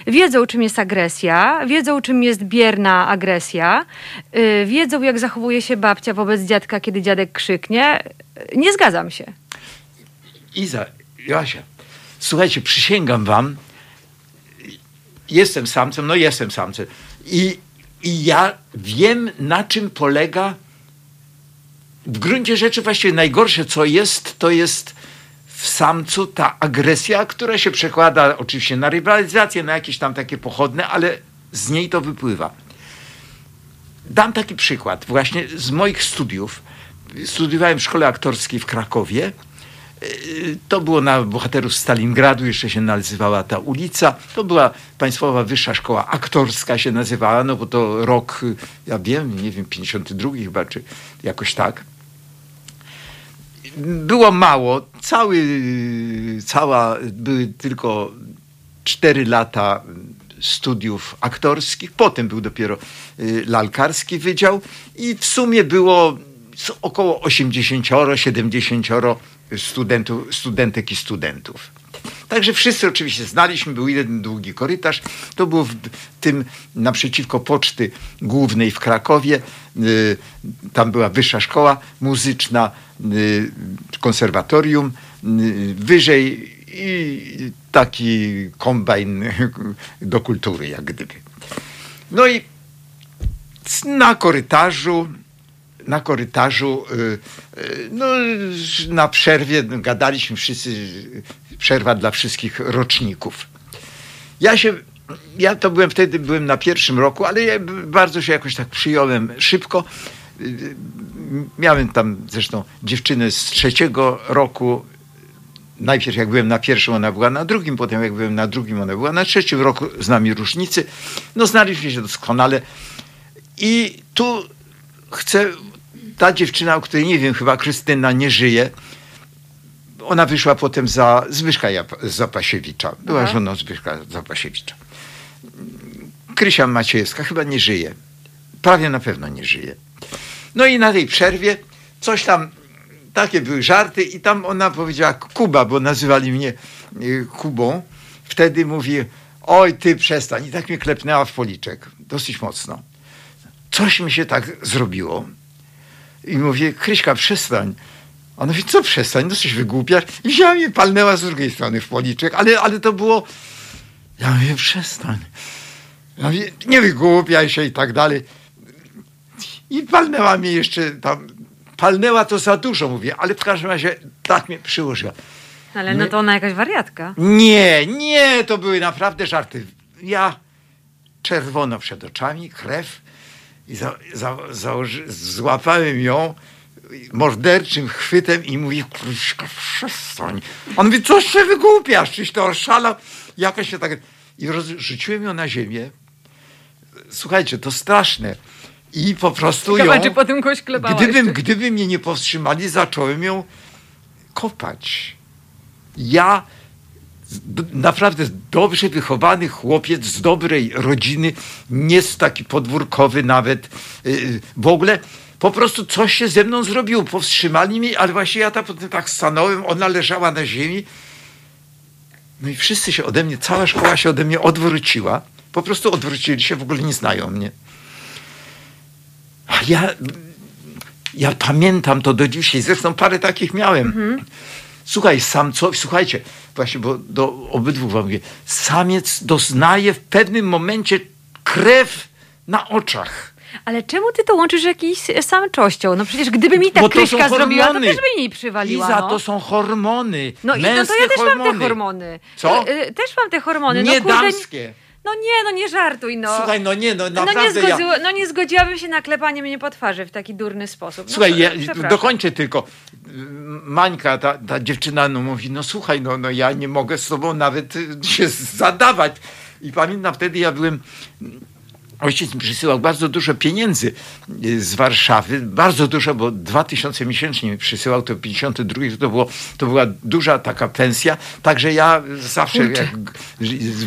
Wiedzą, czym jest agresja, wiedzą, czym jest bierna agresja, e, wiedzą, jak zachowuje się babcia wobec dziadka, kiedy dziadek krzyknie. Nie zgadzam się. Iza, Joasia, słuchajcie, przysięgam wam, jestem samcem, no jestem samcem i, i ja wiem, na czym polega w gruncie rzeczy właściwie najgorsze, co jest, to jest w samcu ta agresja, która się przekłada oczywiście na rywalizację, na jakieś tam takie pochodne, ale z niej to wypływa. Dam taki przykład właśnie z moich studiów. Studiowałem w szkole aktorskiej w Krakowie To było na bohaterów Stalingradu, jeszcze się nazywała ta ulica. To była Państwowa Wyższa Szkoła Aktorska się nazywała, no bo to rok, ja wiem, nie wiem, 52 chyba, czy jakoś tak. Było mało, cały, cała, były tylko cztery lata studiów aktorskich, potem był dopiero y, lalkarski wydział i w sumie było około 80-70 studentów, studentek i studentów. Także wszyscy oczywiście znaliśmy, był jeden długi korytarz. To było w tym naprzeciwko poczty głównej w Krakowie. Y, Tam była wyższa szkoła muzyczna, y, konserwatorium. y, Wyżej i taki kombajn *laughs* do kultury, jak gdyby. No i na korytarzu, na korytarzu, y, y, no, na przerwie gadaliśmy wszyscy, przerwa dla wszystkich roczników. Ja się, ja to byłem wtedy, byłem na pierwszym roku, ale ja bardzo się jakoś tak przyjąłem szybko. Y, Miałem tam zresztą dziewczynę z trzeciego roku, najpierw jak byłem na pierwszym, ona była na drugim, potem jak byłem na drugim, ona była na trzecim roku, z nami różnicy. No znaliśmy się doskonale. I tu chcę, ta dziewczyna, o której nie wiem, chyba Krystyna nie żyje, ona wyszła potem za Zbyszka Zapasiewicza. Była Aha. żoną Zbyszka Zapasiewicza. Krysia Maciejewska chyba nie żyje. Prawie na pewno nie żyje. No i na tej przerwie coś tam, takie były żarty i tam ona powiedziała Kuba, bo nazywali mnie y, Kubą. Wtedy mówi, oj ty przestań. I tak mnie klepnęła w policzek. Dosyć mocno. Coś mi się tak zrobiło. I mówię, Kryśka, przestań. Ona mówi, co przestań, no coś wygłupiasz. I wzięła mnie, palnęła z drugiej strony w policzek, ale, ale to było... Ja mówię, przestań. Ja mówię, nie wygłupiaj się i tak dalej. I palnęła mnie jeszcze tam, palnęła to za dużo, mówię, ale w każdym razie tak mnie przyłożyła. Ale no to ona jakaś wariatka. Nie, nie, to były naprawdę żarty. Ja czerwono przed oczami, krew i za, za, założy, złapałem ją morderczym chwytem i mówi, przestań. On mówi, co się wygłupiasz, czyś to oszalał? Jakaś się tak... I rozrzuciłem ją na ziemię. Słuchajcie, to straszne. I po prostu ją... czy potem kogoś Gdybym, gdyby mnie nie powstrzymali, zacząłem ją kopać. Ja, naprawdę dobrze wychowany chłopiec z dobrej rodziny, nie z taki podwórkowy nawet, yy, w ogóle po prostu coś się ze mną zrobiło. Powstrzymali mnie, ale właśnie ja tak potem tak stanąłem, ona leżała na ziemi. No i wszyscy się ode mnie, cała szkoła się ode mnie odwróciła. Po prostu odwrócili się, w ogóle nie znają mnie. A ja, ja pamiętam to do dzisiaj. Zresztą parę takich miałem. Słuchaj, samcowi, słuchajcie, właśnie, bo do obydwu wam mówię. Samiec doznaje w pewnym momencie krew na oczach. Ale czemu ty to łączysz z jakimś samczością? No przecież gdyby mi tak są Kryśka zrobiła, to też by jej przywaliła. Iza, no. to są hormony. No i no to ja też hormony. mam te hormony. Co? Y, y, też mam te hormony. Nie no, kurde, damskie. No nie, no nie żartuj, no. Słuchaj, no nie, no no, nie naprawdę ja... zgodziło, no nie zgodziłabym się na klepanie mnie po twarzy w taki durny sposób. No, Słuchaj, ja dokończę tylko. Mańka, ta, ta dziewczyna, no mówi, no słuchaj, no, no ja nie mogę z tobą nawet się zadawać. I pamiętam wtedy ja byłem, ojciec mi przysyłał bardzo dużo pieniędzy y, z Warszawy, bardzo dużo, bo 2000 miesięcznie mi przysyłał, to 52, to, było, to była duża taka pensja, także ja zawsze, jak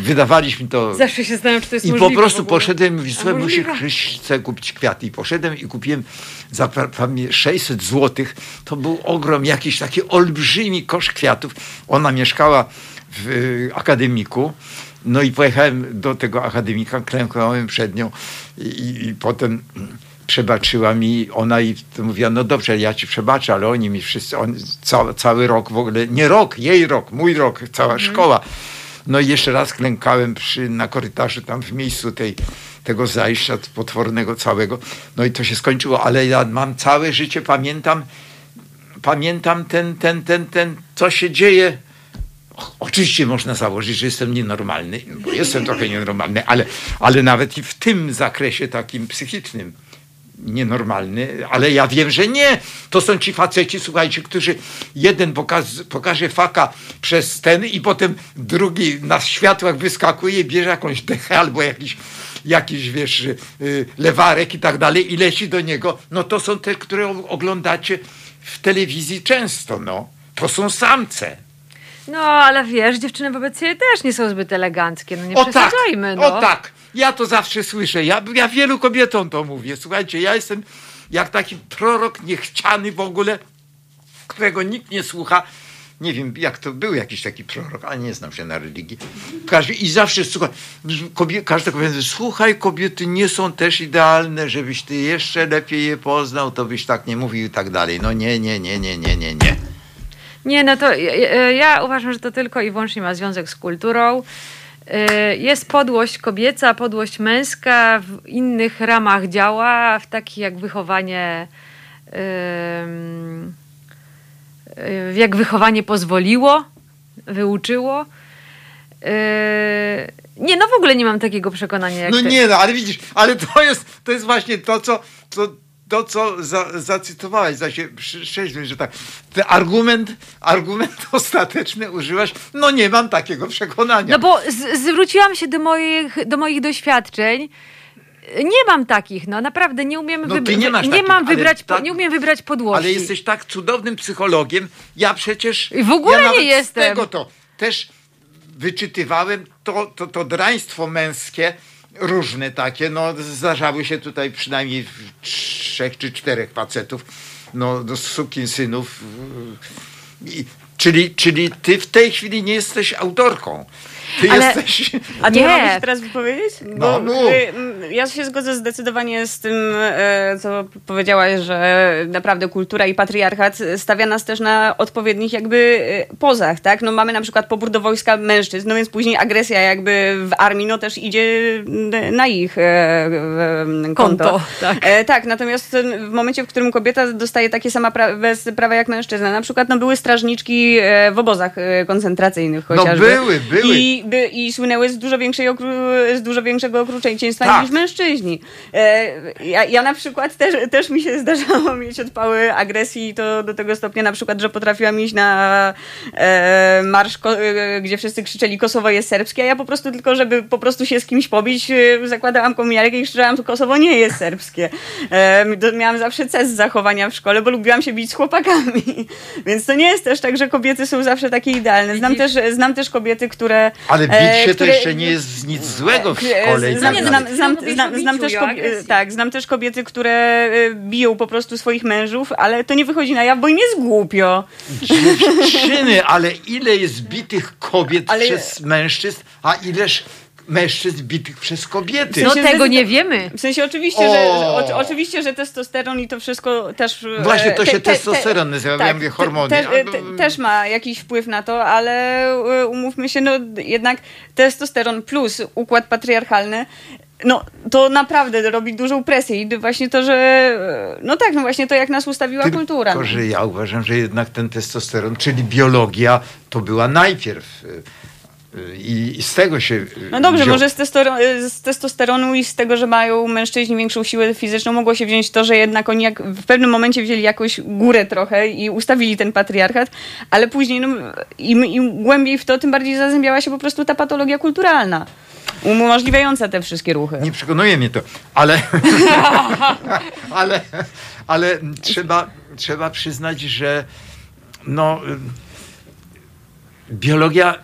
wydawaliśmy to... Zawsze się zastanawiam, czy to jest I po prostu poszedłem i możliwe? Kryśce kupić kwiaty. I poszedłem i kupiłem za pra- prawie 600 złotych. To był ogrom, jakiś taki olbrzymi kosz kwiatów. Ona mieszkała w y, akademiku. No i pojechałem do tego akademika, klęknąłem przed nią i, i, potem przebaczyła mi ona i mówiła, no dobrze, ja ci przebaczę, ale oni mi wszyscy, on, ca, cały rok w ogóle, nie rok, jej rok, mój rok, cała szkoła. No i jeszcze raz klękałem przy, na korytarzu tam w miejscu tej, tego zajścia potwornego całego. No i to się skończyło, ale ja mam całe życie, pamiętam, pamiętam ten, ten, ten, ten, co się dzieje. Oczywiście można założyć, że jestem nienormalny, bo jestem trochę nienormalny, ale, ale nawet i w tym zakresie takim psychicznym nienormalny, ale ja wiem, że nie. To są ci faceci, słuchajcie, którzy jeden pokaz, pokaże faka przez ten i potem drugi na światłach wyskakuje, bierze jakąś dechę albo jakiś, jakiś wiesz, y, lewarek i tak dalej i leci do niego. No to są te, które oglądacie w telewizji często, no. To są samce. No, ale wiesz, dziewczyny wobec siebie też nie są zbyt eleganckie. No nie O tak, przesadzajmy, no. o tak. Ja to zawsze słyszę. Ja, ja wielu kobietom to mówię. Słuchajcie, ja jestem jak taki prorok niechciany w ogóle, którego nikt nie słucha. Nie wiem, jak to był jakiś taki prorok, ale nie znam się na religii. Każdy, I zawsze słuchaj, kobie, każda kobieta słuchaj, kobiety nie są też idealne, żebyś ty jeszcze lepiej je poznał, to byś tak nie mówił i tak dalej. No nie, nie, nie, nie, nie, nie, nie. Nie, no to ja, ja- ja uważam, że to tylko i wyłącznie ma związek z kulturą. Y, Jest podłość kobieca, podłość męska, w innych ramach działa, w takich jak wychowanie, jak wychowanie pozwoliło, wyuczyło. Nie, no w ogóle nie mam takiego przekonania jak No ty. nie, no ale widzisz, ale to jest, to jest właśnie to, co, co, to, co za, zacytowałeś, zaś prześlę, że tak, ten argument, argument *laughs* ostateczny użyłaś, no nie mam takiego przekonania. No bo z- zwróciłam się do moich, do moich doświadczeń. Nie mam takich, no naprawdę nie umiem No wybra- nie nie takich, mam wybrać, tak- nie umiem wybrać podłości. Ale jesteś tak cudownym psychologiem, ja przecież... I w ogóle ja nie jestem. Z tego to też wyczytywałem to, to, to draństwo męskie, różne takie, no zdarzały się tutaj przynajmniej trzech czy czterech facetów, no synów. I, czyli, czyli ty w tej chwili nie jesteś autorką. Ty Ale- jesteś... A to Nie. się teraz wypowiedzieć? No, mów. y, Ja się zgodzę zdecydowanie z tym, e, co powiedziałaś, że naprawdę kultura i patriarchat stawia nas też na odpowiednich jakby e, pozach, tak? No mamy na przykład pobór do wojska mężczyzn, no więc później agresja jakby w armii, no też idzie na ich e, e, konto. Konto, tak. E, tak, natomiast e, w momencie, w którym kobieta dostaje takie sama pra- prawa jak mężczyzna, na przykład no były strażniczki e, w obozach e, koncentracyjnych No chociażby. były, były. I, by, I słynęły z dużo, większej okru- z dużo większego okrucieństwa Tak. niż mężczyźni. E, ja, ja na przykład też, też mi się zdarzało mieć odpały agresji i to do tego stopnia na przykład, że potrafiłam iść na e, marsz, e, gdzie wszyscy krzyczeli Kosowo jest serbskie, a ja po prostu tylko, żeby po prostu się z kimś pobić, e, zakładałam kominiarkę i krzyczałam, że Kosowo nie jest serbskie. E, miałam zawsze cez zachowania w szkole, bo lubiłam się bić z chłopakami. *laughs* Więc to nie jest też tak, że kobiety są zawsze takie idealne. Znam też, znam też kobiety, które... Ale bić e, się to które- jeszcze nie jest nic złego w E, szkole. i Znam, tak znam, znam, znam, znam, też biciu i o kob- agresji. tak, znam też kobiety, które e, biją po prostu swoich mężów, ale to nie wychodzi na jaw, bo im jest głupio. Dziewczyny, ale ile jest bitych kobiet Ale- przez mężczyzn, a ileż mężczyzn bitych przez kobiety? No sensie tego nie wiemy. W sensie oczywiście, że, że O! o, oczywiście, że testosteron i to wszystko też... e, Właśnie to te- się te- testosteron nazywa, ja mówię te- hormony, Te, ale- te, też ma jakiś wpływ na to, ale e, umówmy się, no jednak testosteron plus układ patriarchalny no, to naprawdę robi dużą presję i właśnie to, że e, no tak, no właśnie to jak nas ustawiła kultura. Tylko, że ja uważam, że jednak ten testosteron, czyli biologia, to była najpierw. Y, y, I, i z tego się. y, No dobrze, wziął. może z, testoro- z testosteronu i z tego, że mają mężczyźni większą siłę fizyczną, mogło się wziąć to, że jednak oni jak w pewnym momencie wzięli jakąś górę trochę i ustawili ten patriarchat, ale później no, im, im głębiej w to, tym bardziej zazębiała się po prostu ta patologia kulturalna, umożliwiająca te wszystkie ruchy. Nie przekonuje mnie to, ale, *laughs* ale, ale trzeba, trzeba przyznać, że no, y, biologia,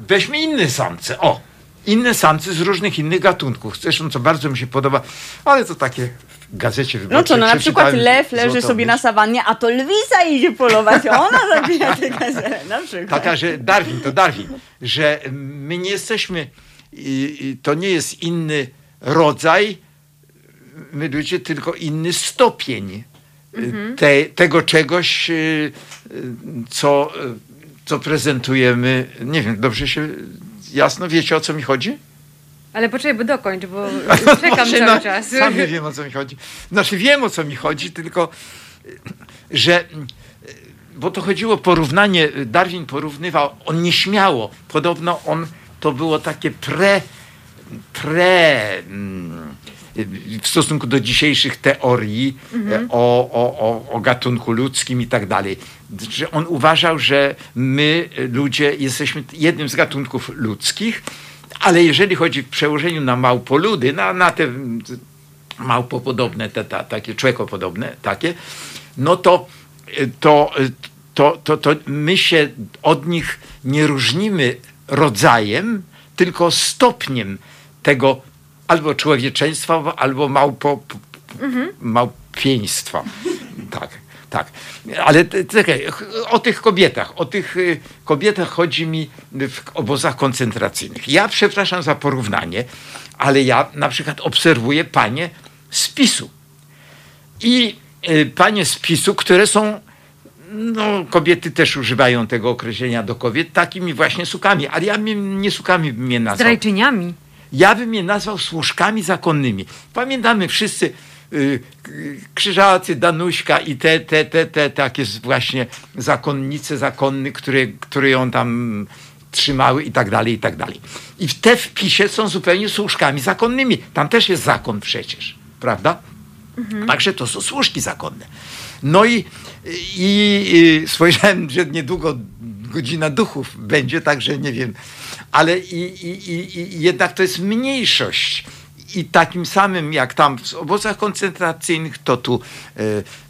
weźmy inne samce, o, inne samce z różnych innych gatunków. Zresztą, co bardzo mi się podoba, ale to takie w gazecie wyborczej. No co, no na przykład lew leży sobie na sawannie, a to lwica idzie polować, a ona zabija tę gazelę, na przykład. Taka, że Darwin to Darwin, że my nie jesteśmy, to nie jest inny rodzaj, my ludzie, tylko inny stopień y, te, tego czegoś, y, y, co, co prezentujemy. Nie wiem, dobrze się, jasno wiecie o co mi chodzi? Ale poczekaj, bo dokończ, bo *laughs* czekam Właśnie, cały no, czas. Sam nie wiem o co mi chodzi. Znaczy wiem o co mi chodzi, tylko że bo to chodziło porównanie, y, Darwin porównywał, on nieśmiało, podobno on to było takie pre, pre, mm, w stosunku do dzisiejszych teorii e, o, o, o, o gatunku ludzkim i tak dalej. Że on uważał, że my, e, ludzie, jesteśmy jednym z gatunków ludzkich, ale jeżeli chodzi w przełożeniu na małpoludy, na, na te mm, małpopodobne, te, ta, takie człowiekopodobne, takie, no to, y, to, to, to, to my się od nich nie różnimy rodzajem, tylko stopniem tego albo człowieczeństwa, albo małpo, małpieństwa. Tak, tak. Ale czekaj, o tych kobietach, o tych y, kobietach chodzi mi w obozach koncentracyjnych. Ja przepraszam za porównanie, ale ja na przykład obserwuję panie z PiSu. I y, panie z PiSu, które są, no kobiety też używają tego określenia do kobiet, takimi właśnie sukami, ale ja mnie, nie sukami bym je nazwał. Zdrajczyniami. Ja bym je nazwał służkami zakonnymi. Pamiętamy wszyscy y, Krzyżacy, Danuśka i te, te, te, te takie właśnie zakonnice, zakonny, które, które ją tam trzymały i tak dalej, i tak dalej. I w te wpisie są zupełnie służkami zakonnymi. Tam też jest zakon przecież, prawda? Także to są służki zakonne. No i, i, i spojrzałem, że niedługo godzina duchów będzie, także nie wiem. Ale i, i, i, i jednak to jest mniejszość. I takim samym jak tam w obozach koncentracyjnych, to tu, e,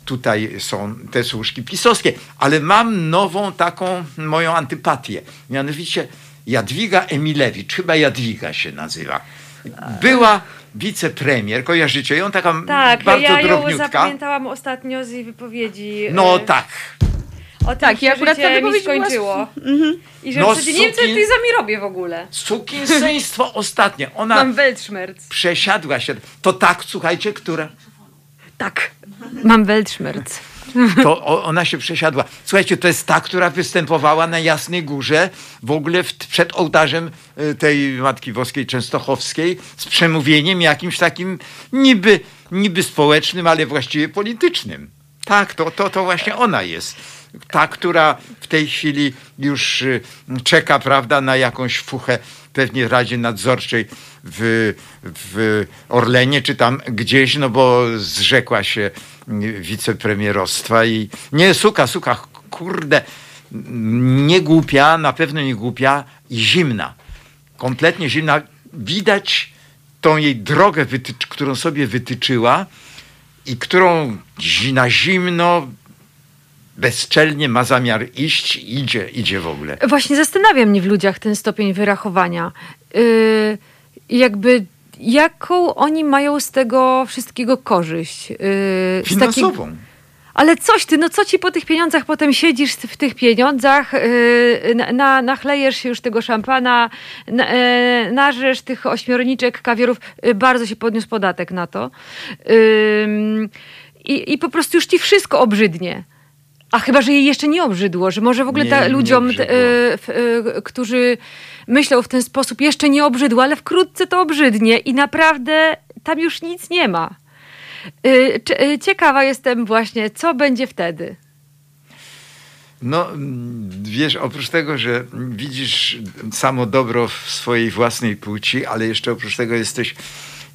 tutaj są te służki pisowskie. Ale mam nową taką moją antypatię. Mianowicie Jadwiga Emilewicz, chyba Jadwiga się nazywa. Była wicepremier, kojarzycie ją? Taka Tak, bardzo ja ją drobniutka. zapamiętałam ostatnio z jej wypowiedzi. No e, tak. O tym, Tak, i akurat ta mi wypowiedź była skończyło. I że No, przecież nie wiem, co ja sukin- tutaj z wami robię w ogóle. Sukinsyństwo *laughs* ostatnie. Ona Mam Weltschmerz. przesiadła się. To tak, słuchajcie, która? Tak. Mam Weltschmerz. *laughs* To ona się przesiadła. Słuchajcie, to jest ta, która występowała na Jasnej Górze, w ogóle w, przed ołtarzem y, tej Matki Boskiej Częstochowskiej, z przemówieniem jakimś takim niby, niby społecznym, ale właściwie politycznym. Tak, to, to, to właśnie ona jest. Ta, która w tej chwili już y, czeka, prawda, na jakąś fuchę pewnie w Radzie Nadzorczej w, w Orlenie, czy tam gdzieś, no bo zrzekła się y, wicepremierostwa i nie, suka, suka, kurde, nie głupia, na pewno nie głupia i zimna. Kompletnie zimna. Widać tą jej drogę, którą sobie wytyczyła i którą na zimno, bezczelnie ma zamiar iść, idzie, idzie w ogóle. Właśnie zastanawia mnie w ludziach ten stopień wyrachowania. Yy, jakby jaką oni mają z tego wszystkiego korzyść? Yy, takiej- Finansową. Ale coś ty, no co ci po tych pieniądzach potem siedzisz w tych pieniądzach, yy, na, na, nachlejesz się już tego szampana, na, yy, narzesz tych ośmiorniczek, kawierów, yy, bardzo się podniósł podatek na to. I, I po prostu już ci wszystko obrzydnie. A chyba, że jej jeszcze nie obrzydło, że może w ogóle Nie, ta, ludziom, yy, f- yy, którzy myślą w ten sposób, jeszcze nie obrzydło, ale wkrótce to obrzydnie i naprawdę tam już nic nie ma. Y, Ciekawa jestem właśnie, co będzie wtedy. No, wiesz, oprócz tego, że widzisz samo dobro w swojej własnej płci, ale jeszcze oprócz tego jesteś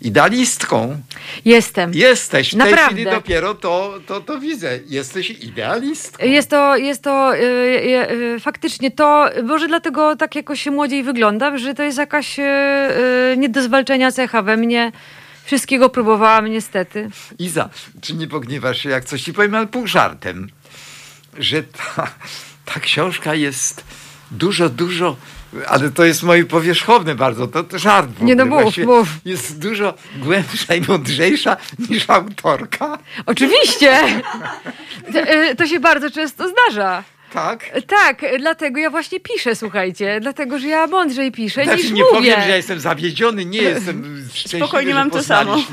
idealistką. Jestem. Jesteś. W tej Naprawdę. chwili dopiero to, to, to widzę. Jesteś idealistką. Jest to, jest to y, y, y, faktycznie to, może dlatego tak jakoś młodziej wyglądam, że to jest jakaś nie do zwalczenia cecha we mnie. Wszystkiego próbowałam niestety. Iza, czy nie pogniewasz się, jak coś ci powiem, ale pół żartem, że ta, ta książka jest dużo, dużo, ale to jest moje powierzchowne bardzo, to, to żart Nie, no mów, Właściwie mów. Jest dużo głębsza i mądrzejsza niż autorka, Oczywiście! *laughs* To, y, to się bardzo często zdarza. Tak? Tak, dlatego ja właśnie piszę, słuchajcie. Dlatego, że ja mądrzej piszę Znaczy, niż nie mówię. powiem, że ja jestem zawiedziony, nie jestem szczęśliwy, Spokojnie mam to samo. *laughs*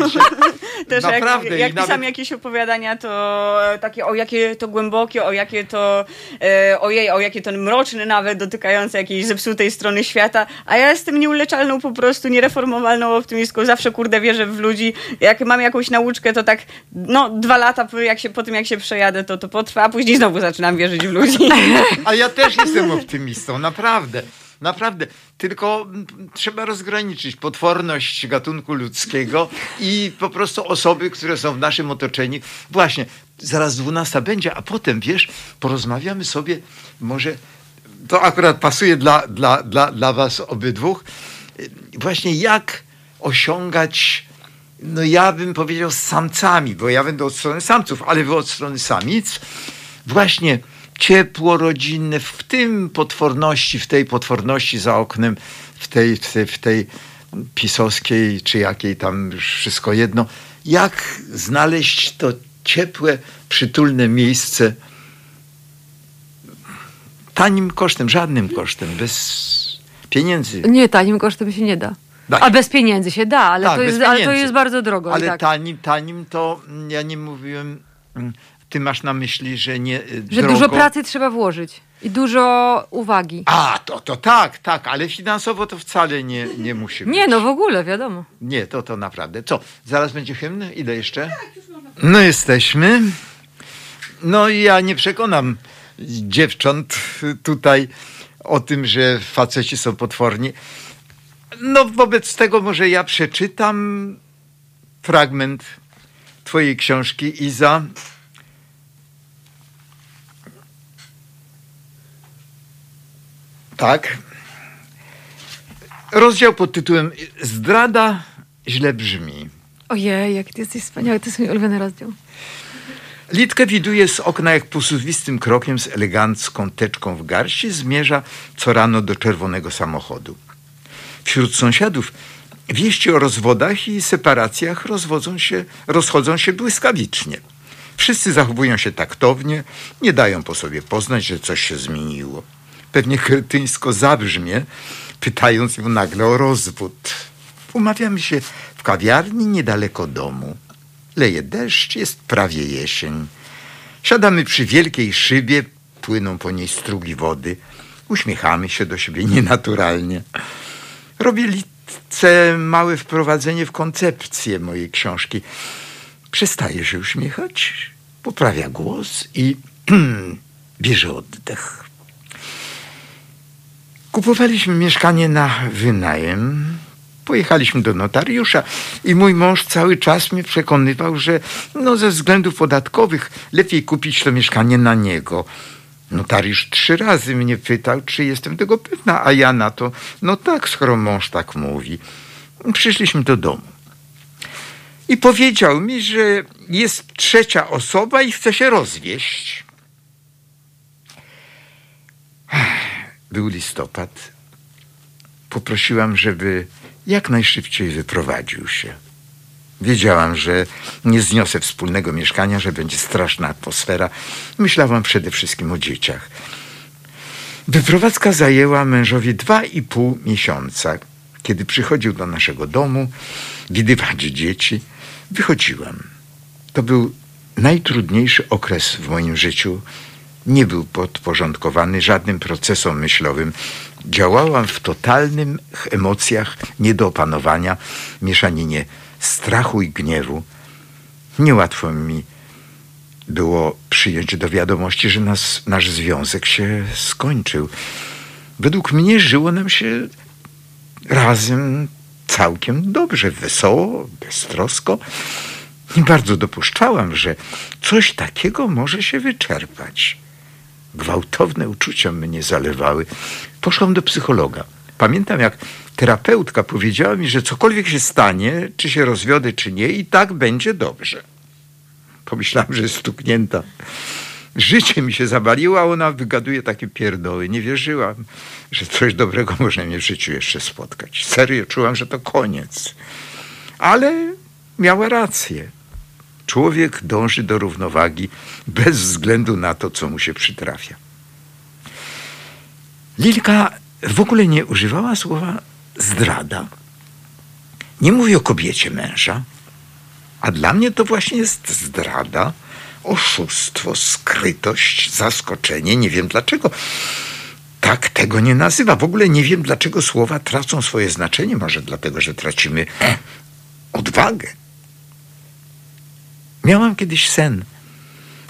Też Naprawdę, jak, jak nawet- pisam jakieś opowiadania, to e, takie o jakie to głębokie, o jakie to e, ojej, o jakie to mroczne nawet, dotykające jakiejś zepsutej strony świata, a ja jestem nieuleczalną po prostu, niereformowalną optymistką, zawsze kurde wierzę w ludzi, jak mam jakąś nauczkę, to tak no dwa lata po, jak się, po tym jak się przejadę, to to potrwa, a później znowu zaczynam wierzyć w ludzi. Ale ja też jestem optymistą, naprawdę. Naprawdę. Tylko trzeba rozgraniczyć potworność gatunku ludzkiego i po prostu osoby, które są w naszym otoczeniu. Właśnie, zaraz 12 będzie, a potem, wiesz, porozmawiamy sobie, może to akurat pasuje dla, dla, dla, dla was obydwóch, właśnie jak osiągać no ja bym powiedział z samcami, bo ja będę od strony samców, ale wy od strony samic, właśnie ciepło rodzinne, w tym potworności, w tej potworności za oknem, w tej, w tej, w tej pisowskiej, czy jakiej tam już wszystko jedno, jak znaleźć to ciepłe, przytulne miejsce tanim kosztem, żadnym kosztem, bez pieniędzy. Nie, tanim kosztem się nie da. Da A bez pieniędzy się da, ale, Tak, to, jest, ale to jest bardzo drogo. Ale tak. tanim, tanim to mm, ja nie mówiłem. Ty masz na myśli, że nie. y, Że drogo. dużo pracy trzeba włożyć i dużo uwagi. A, to, to tak, tak, ale finansowo to wcale nie, nie musi być. Nie, no w ogóle, wiadomo. Nie, to to naprawdę. Co? Zaraz będzie hymn? Ile jeszcze? No jesteśmy. No i ja nie przekonam dziewcząt tutaj o tym, że faceci są potworni. No wobec tego może ja przeczytam fragment twojej książki Iza. Tak. Rozdział pod tytułem Zdrada źle brzmi. Ojej, jak ty jesteś wspaniały, to jest mój ulubiony rozdział. Litkę widuje z okna, jak posuwistym krokiem z elegancką teczką w garści zmierza co rano do czerwonego samochodu. Wśród sąsiadów wieści o rozwodach i separacjach rozwodzą się, rozchodzą się błyskawicznie. Wszyscy zachowują się taktownie, nie dają po sobie poznać, że coś się zmieniło. Pewnie kretyńsko zabrzmie, pytając ją nagle o rozwód. Umawiamy się w kawiarni niedaleko domu. Leje deszcz, jest prawie jesień. Siadamy przy wielkiej szybie, płyną po niej strugi wody. Uśmiechamy się do siebie nienaturalnie. Robię Litce małe wprowadzenie w koncepcję mojej książki. Przestaje się uśmiechać, poprawia głos i *clears throat* bierze oddech. Kupowaliśmy mieszkanie na wynajem. Pojechaliśmy do notariusza i mój mąż cały czas mnie przekonywał, że no ze względów podatkowych lepiej kupić to mieszkanie na niego. Notariusz trzy razy mnie pytał, czy jestem tego pewna, a ja na to, no tak, skoro mąż tak mówi. Przyszliśmy do domu. I powiedział mi, że jest trzecia osoba i chce się rozwieść. Był listopad. Poprosiłam, żeby jak najszybciej wyprowadził się. Wiedziałam, że nie zniosę wspólnego mieszkania, że będzie straszna atmosfera. Myślałam przede wszystkim o dzieciach. Wyprowadzka zajęła mężowi dwa i pół miesiąca. Kiedy przychodził do naszego domu widywać dzieci, wychodziłam. To był najtrudniejszy okres w moim życiu. Nie był podporządkowany żadnym procesom myślowym. Działałam w totalnych emocjach nie do opanowania, mieszaninie strachu i gniewu. Niełatwo mi było przyjąć do wiadomości, że nas, nasz związek się skończył. Według mnie żyło nam się razem całkiem dobrze, wesoło, beztrosko. I bardzo dopuszczałam, że coś takiego może się wyczerpać. Gwałtowne uczucia mnie zalewały. Poszłam do psychologa. Pamiętam, jak terapeutka powiedziała mi, że cokolwiek się stanie, czy się rozwiodę, czy nie, i tak będzie dobrze. Pomyślałam, że jest stuknięta. Życie mi się zawaliło, a ona wygaduje takie pierdoły. Nie wierzyłam, że coś dobrego może mnie w życiu jeszcze spotkać. Serio, czułam, że to koniec. Ale miała rację. Człowiek dąży do równowagi bez względu na to, co mu się przytrafia. Lilka w ogóle nie używała słowa zdrada. Nie mówi o kobiecie męża, a dla mnie to właśnie jest zdrada, oszustwo, skrytość, zaskoczenie. Nie wiem dlaczego tak tego nie nazywa. W ogóle nie wiem, dlaczego słowa tracą swoje znaczenie. Może dlatego, że tracimy odwagę. Miałam kiedyś sen.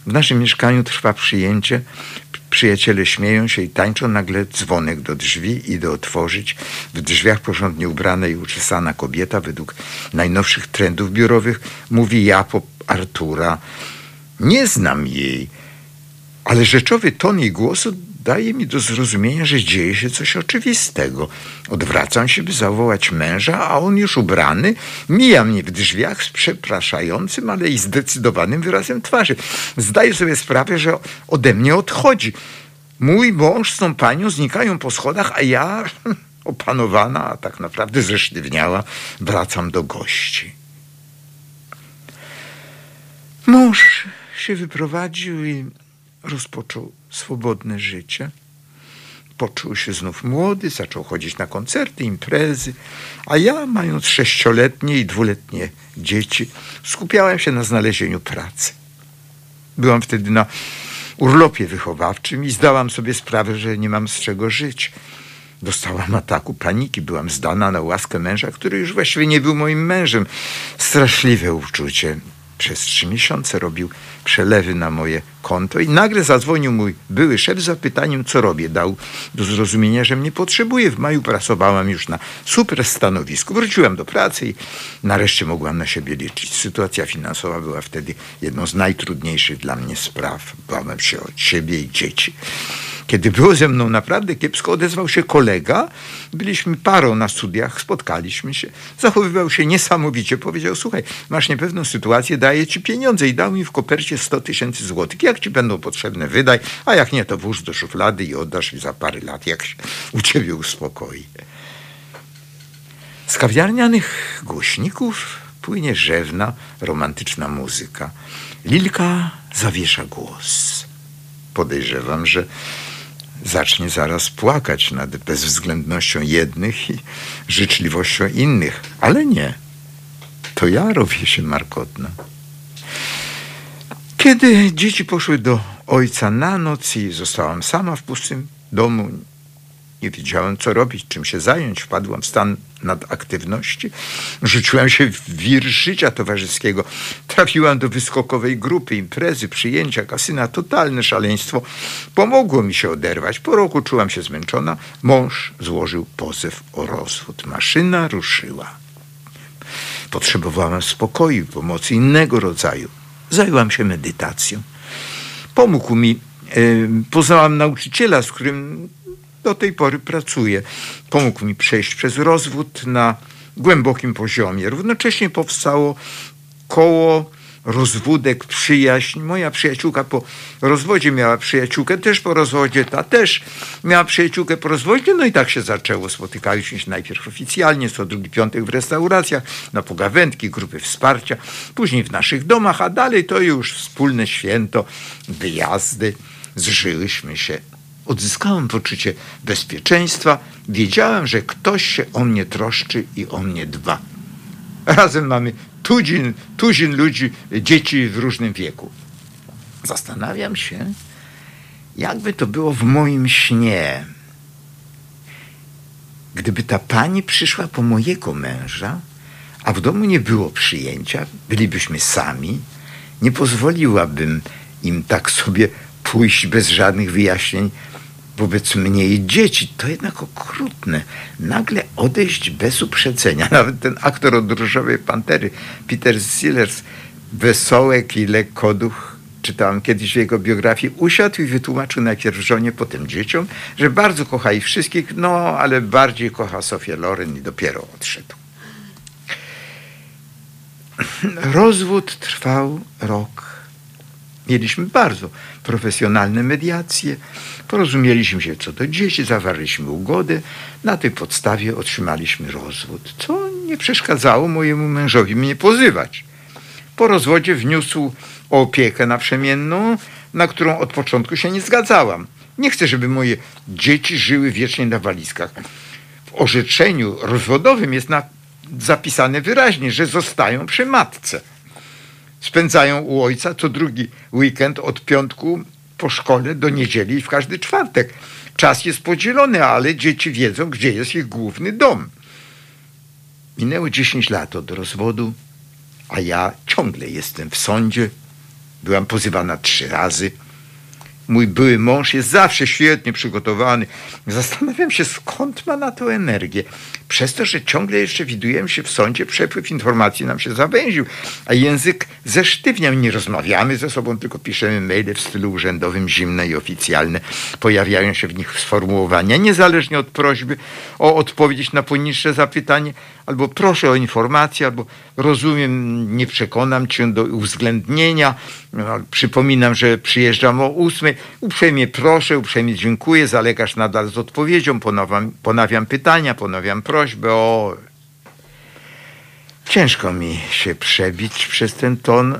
W naszym mieszkaniu trwa przyjęcie. Przyjaciele śmieją się i tańczą, nagle dzwonek do drzwi, idę otworzyć. W drzwiach porządnie ubrana i uczesana kobieta według najnowszych trendów biurowych mówi ja po Artura. Nie znam jej, ale rzeczowy ton jej głosu daje mi do zrozumienia, że dzieje się coś oczywistego. Odwracam się, by zawołać męża, a on już ubrany mija mnie w drzwiach z przepraszającym, ale i zdecydowanym wyrazem twarzy. Zdaję sobie sprawę, że ode mnie odchodzi. Mój mąż z tą panią znikają po schodach, a ja, *laughs* opanowana, a tak naprawdę zesztywniała, wracam do gości. Mąż się wyprowadził i rozpoczął swobodne życie. Poczuł się znów młody, zaczął chodzić na koncerty, imprezy, a ja, mając sześcioletnie i dwuletnie dzieci, skupiałem się na znalezieniu pracy. Byłam wtedy na urlopie wychowawczym i zdałam sobie sprawę, że nie mam z czego żyć. Dostałam ataku paniki, byłam zdana na łaskę męża, który już właściwie nie był moim mężem. Straszliwe uczucie. Przez trzy miesiące robił przelewy na moje konto i nagle zadzwonił mój były szef z zapytaniem, co robię. Dał do zrozumienia, że mnie potrzebuje. W maju pracowałam już na super stanowisku. Wróciłam do pracy i nareszcie mogłam na siebie liczyć. Sytuacja finansowa była wtedy jedną z najtrudniejszych dla mnie spraw. Bałem się o siebie i dzieci. Kiedy było ze mną naprawdę kiepsko, odezwał się kolega. Byliśmy parą na studiach, spotkaliśmy się. Zachowywał się niesamowicie. Powiedział, słuchaj, masz niepewną sytuację, daję ci pieniądze i dał mi w kopercie 100 tysięcy złotych. Jak ci będą potrzebne, wydaj, a jak nie, to włóż do szuflady i oddasz mi za parę lat, jak się u ciebie uspokoi. Z kawiarnianych głośników płynie rzewna, romantyczna muzyka. Lilka zawiesza głos. Podejrzewam, że zacznie zaraz płakać nad bezwzględnością jednych i życzliwością innych. Ale nie. To ja robię się markotna. Kiedy dzieci poszły do ojca na noc i zostałam sama w pustym domu, nie wiedziałem, co robić, czym się zająć. Wpadłam w stan nadaktywności. Rzuciłam się w wir życia towarzyskiego. Trafiłam do wyskokowej grupy, imprezy, przyjęcia, kasyna. Totalne szaleństwo. Pomogło mi się oderwać. Po roku czułam się zmęczona. Mąż złożył pozew o rozwód. Maszyna ruszyła. Potrzebowałam spokoju, pomocy innego rodzaju. Zajęłam się medytacją. Pomógł mi. Poznałam nauczyciela, z którym do tej pory pracuję. Pomógł mi przejść przez rozwód na głębokim poziomie. Równocześnie powstało koło rozwódek, przyjaźń. Moja przyjaciółka po rozwodzie miała przyjaciółkę też po rozwodzie, ta też miała przyjaciółkę po rozwodzie, no i tak się zaczęło. Spotykaliśmy się najpierw oficjalnie, co drugi piątek w restauracjach, na pogawędki, grupy wsparcia, później w naszych domach, a dalej to już wspólne święto, wyjazdy. Zżyłyśmy się odzyskałem poczucie bezpieczeństwa. Wiedziałem, że ktoś się o mnie troszczy i o mnie dba. Razem mamy tuzin, tuzin ludzi, dzieci w różnym wieku. Zastanawiam się, jakby to było w moim śnie. Gdyby ta pani przyszła po mojego męża, a w domu nie było przyjęcia, bylibyśmy sami, nie pozwoliłabym im tak sobie pójść bez żadnych wyjaśnień wobec mnie i dzieci. To jednak okrutne. Nagle odejść bez uprzedzenia. *laughs* Nawet ten aktor od Różowej Pantery, Peter Sellers, wesołek i lekkoduch, czytałem kiedyś w jego biografii, usiadł i wytłumaczył najpierw żonie, potem dzieciom, że bardzo kocha ich wszystkich, no ale bardziej kocha Sofię Loren i dopiero odszedł. *clears throat* Rozwód trwał rok. Mieliśmy bardzo profesjonalne mediacje. Porozumieliśmy się co do dzieci, zawarliśmy ugodę. Na tej podstawie otrzymaliśmy rozwód, co nie przeszkadzało mojemu mężowi mnie pozywać. Po rozwodzie wniósł o opiekę naprzemienną, na którą od początku się nie zgadzałam. Nie chcę, żeby moje dzieci żyły wiecznie na walizkach. W orzeczeniu rozwodowym jest na, zapisane wyraźnie, że zostają przy matce. Spędzają u ojca co drugi weekend od piątku po szkole do niedzieli i w każdy czwartek. Czas jest podzielony, ale dzieci wiedzą, gdzie jest ich główny dom. Minęło 10 lat od rozwodu, a ja ciągle jestem w sądzie. Byłam pozywana trzy razy. Mój były mąż jest zawsze świetnie przygotowany. Zastanawiam się, skąd ma na to energię. Przez to, że ciągle jeszcze widujemy się w sądzie, przepływ informacji nam się zawęził, a język zesztywniał. Nie rozmawiamy ze sobą, tylko piszemy maile w stylu urzędowym, zimne i oficjalne. Pojawiają się w nich sformułowania, niezależnie od prośby o odpowiedź na poniższe zapytanie, albo proszę o informację, albo rozumiem, nie przekonam cię do uwzględnienia, no, przypominam, że przyjeżdżam o ósmej, uprzejmie proszę, uprzejmie dziękuję, zalegasz nadal z odpowiedzią, ponawiam, ponawiam pytania, ponawiam prośbę o... Ciężko mi się przebić przez ten ton.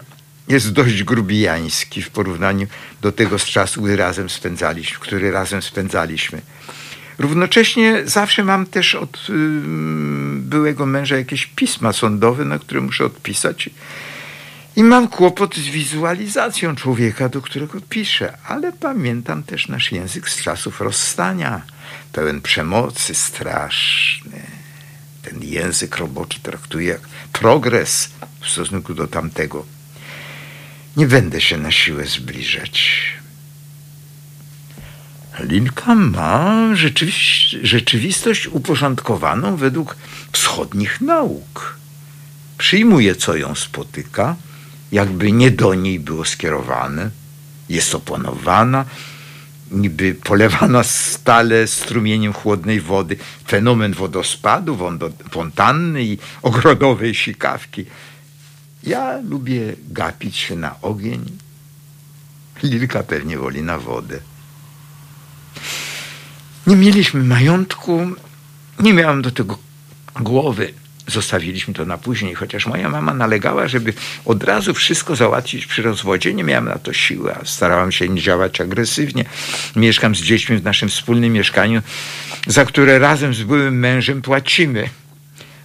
Jest dość grubijański w porównaniu do tego z czasu, który razem spędzaliśmy, który razem spędzaliśmy. Równocześnie zawsze mam też od byłego męża jakieś pisma sądowe, na które muszę odpisać. I mam kłopot z wizualizacją człowieka, do którego piszę, ale pamiętam też nasz język z czasów rozstania, pełen przemocy, straszny. Ten język roboczy traktuje jak progres w stosunku do tamtego. Nie będę się na siłę zbliżać. Lilka ma rzeczywistość uporządkowaną według wschodnich nauk. Przyjmuje, co ją spotyka, jakby nie do niej było skierowane. Jest opanowana, niby polewana stale strumieniem chłodnej wody. Fenomen wodospadu, fontanny i ogrodowej sikawki. Ja lubię gapić się na ogień. Lilka pewnie woli na wodę. Nie mieliśmy majątku, nie miałem do tego głowy. Zostawiliśmy to na później, chociaż moja mama nalegała, żeby od razu wszystko załatwić przy rozwodzie. Nie miałem na to siły, a starałam się nie działać agresywnie. Mieszkam z dziećmi w naszym wspólnym mieszkaniu, za które razem z byłym mężem płacimy.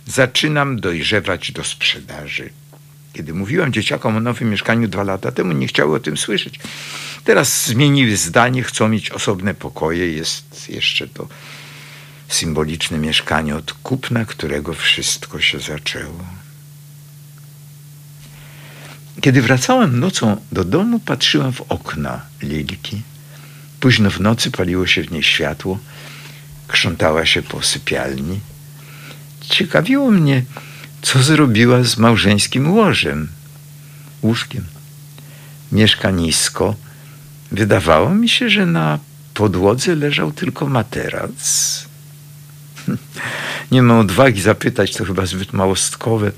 Zaczynam dojrzewać do sprzedaży. Kiedy mówiłam dzieciakom o nowym mieszkaniu dwa lata temu, nie chciały o tym słyszeć. Teraz zmieniły zdanie, chcą mieć osobne pokoje. Jest jeszcze to symboliczne mieszkanie od kupna, którego wszystko się zaczęło. Kiedy wracałem nocą do domu, patrzyłem w okna Lilki. Późno w nocy paliło się w niej światło, krzątała się po sypialni. Ciekawiło mnie, co zrobiła z małżeńskim łożem, łóżkiem. Mieszka nisko. Wydawało mi się, że na podłodze leżał tylko materac. *laughs* Nie mam odwagi zapytać, to chyba zbyt małostkowe.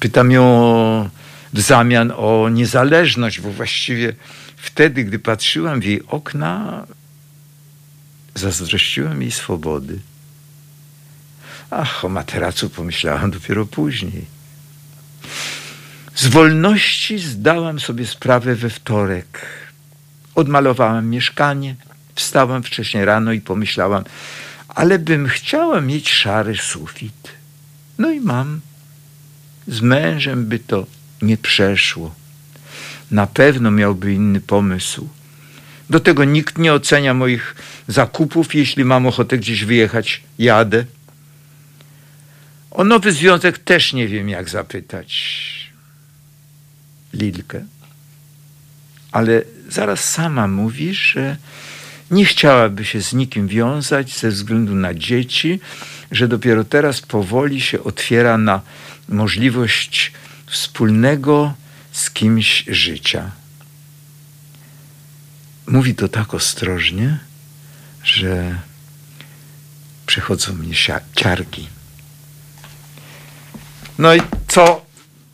Pytam ją w zamian o niezależność, bo właściwie wtedy, gdy patrzyłam w jej okna, zazdrościłem jej swobody. Ach, o materacu pomyślałam dopiero później. Z wolności zdałam sobie sprawę we wtorek. Odmalowałam mieszkanie, wstałam wcześniej rano i pomyślałam, ale bym chciała mieć szary sufit. No i mam. Z mężem by to nie przeszło. Na pewno miałby inny pomysł. Do tego nikt nie ocenia moich zakupów. Jeśli mam ochotę gdzieś wyjechać, jadę. O nowy związek też nie wiem, jak zapytać Lilkę. Ale zaraz sama mówi, że nie chciałaby się z nikim wiązać ze względu na dzieci, że dopiero teraz powoli się otwiera na możliwość wspólnego z kimś życia. Mówi to tak ostrożnie, że przechodzą mnie ciarki. No i co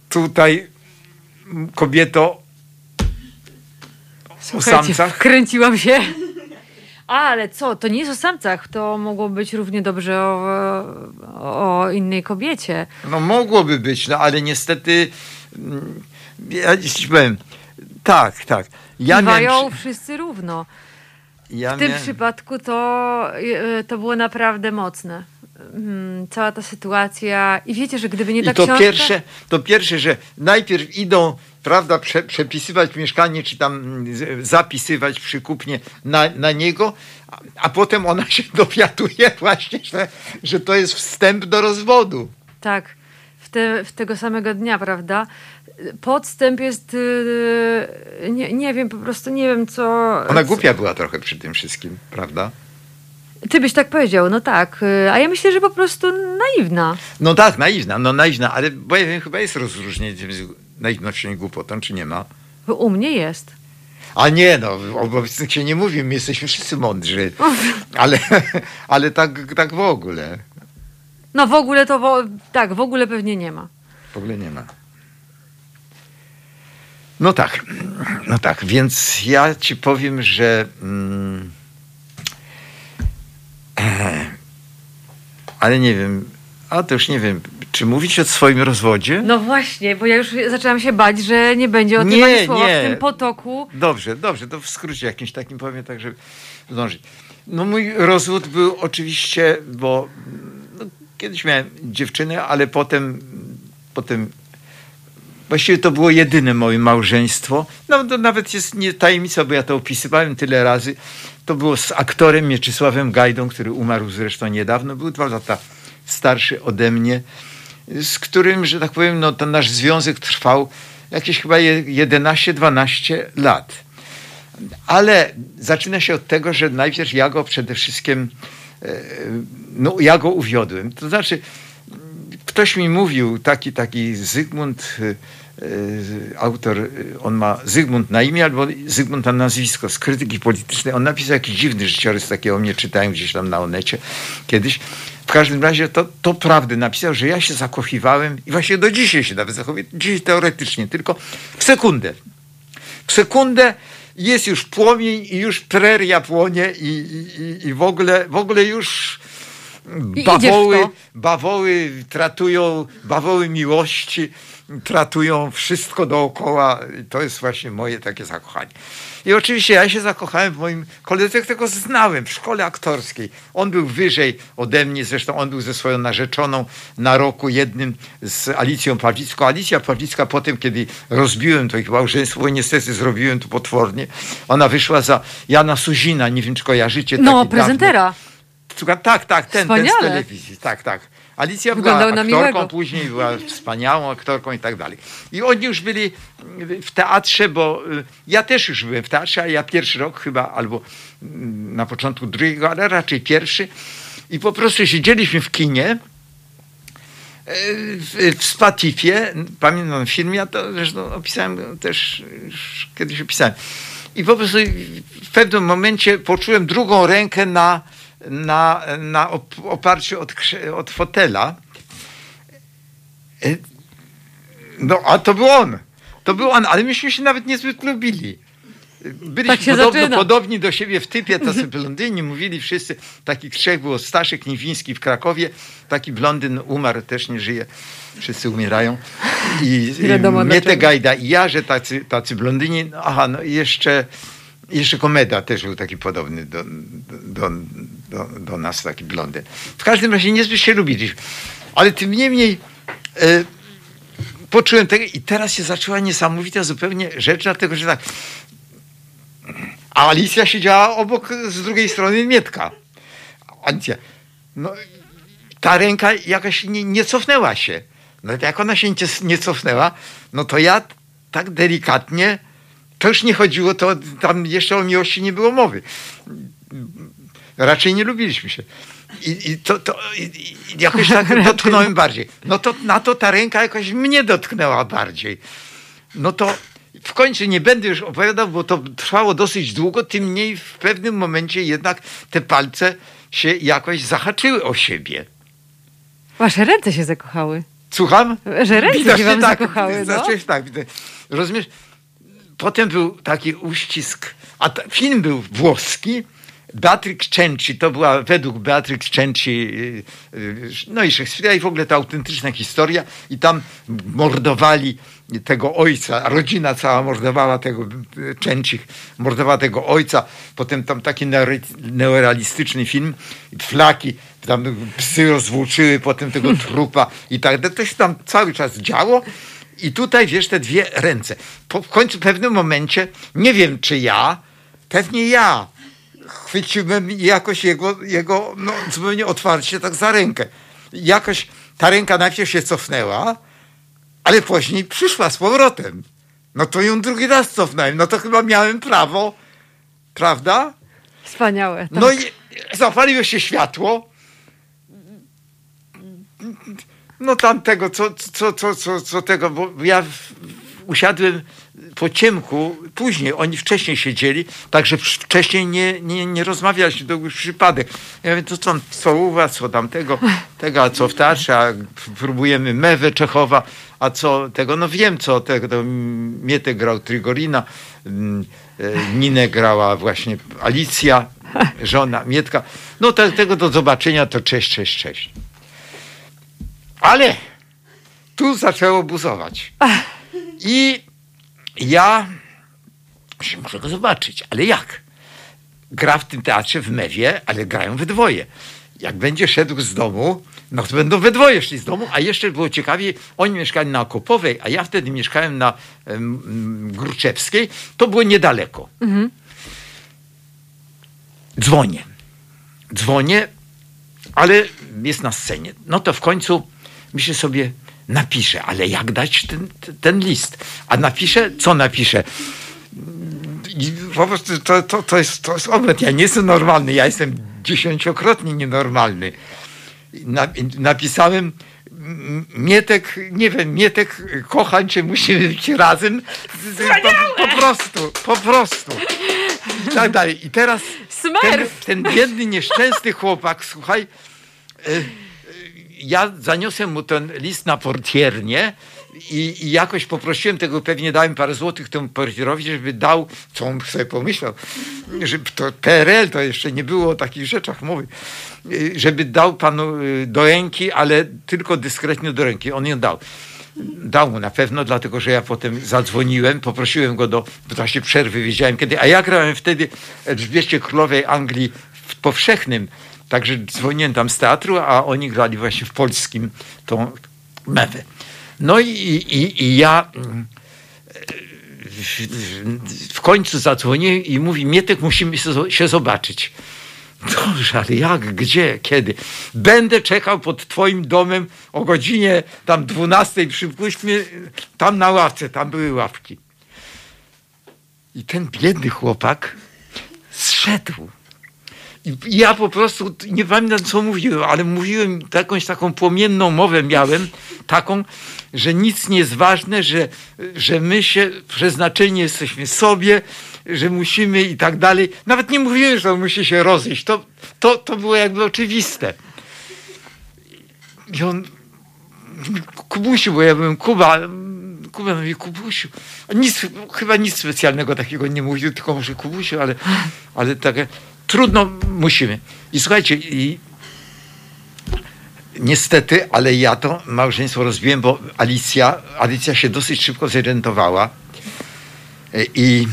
tutaj, kobieto, Słuchajcie, o samcach? wkręciłam się. A, ale co, to nie jest o samcach, to mogło być równie dobrze o, o innej kobiecie. No mogłoby być, no ale niestety mm, ja ci powiem, tak, tak. Ja Bywają miałem, wszyscy równo. ja W tym miałem- przypadku to, y, to było naprawdę mocne. Mm, Cała ta sytuacja. I wiecie, że gdyby nie ta I to książka... pierwsze, to pierwsze, że najpierw idą, prawda, prze, przepisywać mieszkanie, czy tam mm, zapisywać przy kupnie na, na niego, a, a potem ona się *laughs* dowiaduje właśnie, że, że to jest wstęp do rozwodu. Tak. w, te, w tego samego dnia, prawda? Podstęp jest, yy, nie, nie wiem, po prostu nie wiem co... Ona głupia była trochę przy tym wszystkim, prawda? Ty byś tak powiedział, no tak. yy, A ja myślę, że po prostu naiwna. No tak, naiwna, no naiwna, ale bo ja wiem, chyba jest rozróżnienie i głupotą, czy nie ma? Bo u mnie jest. A nie, no, o obecnych się nie mówi, my jesteśmy wszyscy mądrzy, *laughs* ale, ale tak, tak w ogóle, No w ogóle to, wo, tak, w ogóle pewnie nie ma. w ogóle nie ma. No tak, no tak, więc ja ci powiem, że mm, *clears throat* ale nie wiem, a to już nie wiem, czy mówić o swoim rozwodzie? No właśnie, bo ja już zaczęłam się bać, że nie będzie o tym Nie, ani słowa nie. w tym potoku. Dobrze, dobrze, to w skrócie jakimś takim powiem, tak żeby zdążyć. No mój rozwód był oczywiście, bo no, kiedyś miałem dziewczynę, ale potem, potem właściwie to było jedyne moje małżeństwo. No to nawet jest nie tajemnica, bo ja to opisywałem tyle razy. To było z aktorem Mieczysławem Gajdą, który umarł zresztą niedawno. Był dwa lata starszy ode mnie, z którym, że tak powiem, no, ten nasz związek trwał jakieś chyba je- 11-12 lat. Ale zaczyna się od tego, że najpierw ja go przede wszystkim, e, no ja go uwiodłem. To znaczy, ktoś mi mówił, taki, taki Zygmunt, e, e, autor, on ma Zygmunt na imię albo Zygmunt na nazwisko, z krytyki politycznej. On napisał jakiś dziwny życiorys, takiego mnie czytałem gdzieś tam na Onecie kiedyś. W każdym razie to, to prawdy napisał, że ja się zakochiwałem i właśnie do dzisiaj się nawet zachowuję, dzisiaj teoretycznie, tylko w sekundę. W sekundę jest już płomień i już preria płonie i, i, i- w, ogóle, w ogóle już bawoły, bawoły tratują, bawoły miłości tratują wszystko dookoła. I to jest właśnie moje takie zakochanie. I oczywiście ja się zakochałem w moim koledze, którego znałem w szkole aktorskiej. On był wyżej ode mnie, zresztą on był ze swoją narzeczoną na roku jednym z Alicją Pawlicką. Alicja Pawlicka potem, kiedy rozbiłem to ich małżeństwo, bo niestety zrobiłem to potwornie, ona wyszła za Jana Suzina, nie wiem czy kojarzycie. No, prezentera. dawny- Tak, tak, ten, ten z telewizji, tak, tak. Alicja Wyglądał była aktorką, później była wspaniałą aktorką i tak dalej. I oni już byli w teatrze, bo y, ja też już byłem w teatrze, a ja pierwszy rok chyba, albo mm, na początku drugiego, ale raczej pierwszy. I po prostu siedzieliśmy w kinie, y, w, w Spatifie, pamiętam film, ja to zresztą opisałem też, kiedyś opisałem. I po prostu w pewnym momencie poczułem drugą rękę na, na, na op- oparciu od, od fotela. Y, No, a to był on. To był on, ale myśmy się nawet niezbyt lubili. Byliśmy Tak podobno, zaczyna. podobni do siebie w typie, tacy blondyni, mówili wszyscy. Takich trzech było, Staszek Niwiński w Krakowie, taki blondyn umarł, też nie żyje. Wszyscy umierają. I, i wiadomo mnie te dlaczego. Gajda i ja, że tacy, tacy blondyni. Aha, no i jeszcze, jeszcze Komeda też był taki podobny do, do, do, do nas, taki blondyn. W każdym razie niezbyt się lubiliśmy. Ale tym niemniej e, poczułem tego i teraz się zaczęła niesamowita zupełnie rzecz, dlatego że tak. A Alicja siedziała obok z drugiej strony Mietka. Alicja. No, ta ręka jakaś nie, nie cofnęła się. No jak ona się nie, nie cofnęła, no to ja tak delikatnie, to już nie chodziło, to tam jeszcze o miłości nie było mowy. Raczej nie lubiliśmy się. I, i to, to i, i jakoś tak *laughs* dotknąłem bardziej. No to na to ta ręka jakoś mnie dotknęła bardziej. No to w końcu nie będę już opowiadał, bo to trwało dosyć długo, tym mniej w pewnym momencie jednak te palce się jakoś zahaczyły o siebie. Wasze ręce się zakochały. Słucham? Że ręce Widać, się wam tak, zakochały, no. Zacząłeś tak. Rozumiesz? Potem był taki uścisk, a ta, film był włoski. Beatrix Cenci, to była według Beatrix Cenci, yy, yy, no i Szekspira i w ogóle ta autentyczna historia i tam mordowali tego ojca, rodzina cała mordowała tego Cencich, mordowała tego ojca, potem tam taki neore- neorealistyczny film, flaki, tam psy rozwłóczyły potem tego trupa i tak. To się tam cały czas działo. I tutaj, wiesz, te dwie ręce. Po, w końcu w pewnym momencie, nie wiem czy ja, pewnie ja, chwyciłem jakoś jego, jego no, zupełnie otwarcie tak za rękę. Jakoś ta ręka najpierw się cofnęła, Ale później przyszła z powrotem. No to ją drugi raz cofnąłem. No to chyba miałem prawo, prawda? Wspaniałe. Tak. No i zapaliło się światło. No tamtego, co, co, co, co, co tego, bo ja usiadłem po ciemku, później, oni wcześniej siedzieli, także wcześniej nie, nie, nie rozmawialiśmy, to był przypadek. Ja mówię, to co, co u was, co tamtego, tego, a co w teatrze, a próbujemy Mewę Czechowa, a co tego, no wiem co, tego, to Mietek grał Trigorina, mm, e, Ninę grała właśnie Alicja, żona Mietka. No te, tego do zobaczenia, to cześć, cześć, cześć. Ale tu zaczęło buzować. I ja się muszę go zobaczyć, ale jak? Gra w tym teatrze w Mewie, ale grają we dwoje. Jak będzie szedł z domu, no to będą we dwoje szli z domu, a jeszcze było ciekawie, oni mieszkali na Okopowej, a ja wtedy mieszkałem na em, Gruczewskiej, to było niedaleko. Dzwonię. Dzwonię, ale jest na scenie. No to w końcu myślę sobie, napiszę, ale jak dać ten, ten list? A napiszę, co napiszę? I po prostu to, to, to, jest, to jest obłęd. Ja nie jestem normalny, ja jestem dziesięciokrotnie nienormalny. Na, napisałem Mietek, nie wiem, Mietek, kocham cię, musimy być razem. Po, po prostu, po prostu. I tak dalej. I teraz ten, ten biedny, nieszczęsny chłopak, słuchaj, e, ja zaniosłem mu ten list na portiernię i, i jakoś poprosiłem tego, pewnie dałem parę złotych temu portierowi, żeby dał, co on sobie pomyślał, że to PRL to jeszcze nie było o takich rzeczach mowy, żeby dał panu y, do ręki, ale tylko dyskretnie do ręki. On ją dał. Dał mu na pewno, dlatego że ja potem zadzwoniłem, poprosiłem go do, w czasie przerwy, wiedziałem kiedy, a ja grałem wtedy Elżbiecie Królowej Anglii w powszechnym, także dzwoniłem tam z teatru, a oni grali właśnie w polskim tą mewę. No i, i, i ja mm, w, końcu zadzwoniłem i mówi, Mietek, musimy się, zobaczyć. Dobrze, ale jak, gdzie, kiedy? Będę czekał pod twoim domem o godzinie tam 12, przypuść mnie, tam na ławce, tam były ławki. I ten biedny chłopak zszedł. Ja po prostu nie pamiętam, co mówiłem, ale mówiłem jakąś taką płomienną mowę miałem, taką, że nic nie jest ważne, że, że my się przeznaczeni jesteśmy sobie, że musimy i tak dalej. Nawet nie mówiłem, że on musi się rozejść. To, to, to było jakby oczywiste. I on Kubusiu, bo ja byłem Kuba. Kuba mówi, Kubusiu. Nic, chyba nic specjalnego takiego nie mówił, tylko może Kubusiu, ale, ale takie trudno musimy. I słuchajcie, i niestety, ale ja to małżeństwo rozbiłem, bo Alicja, Alicja się dosyć szybko zorientowała i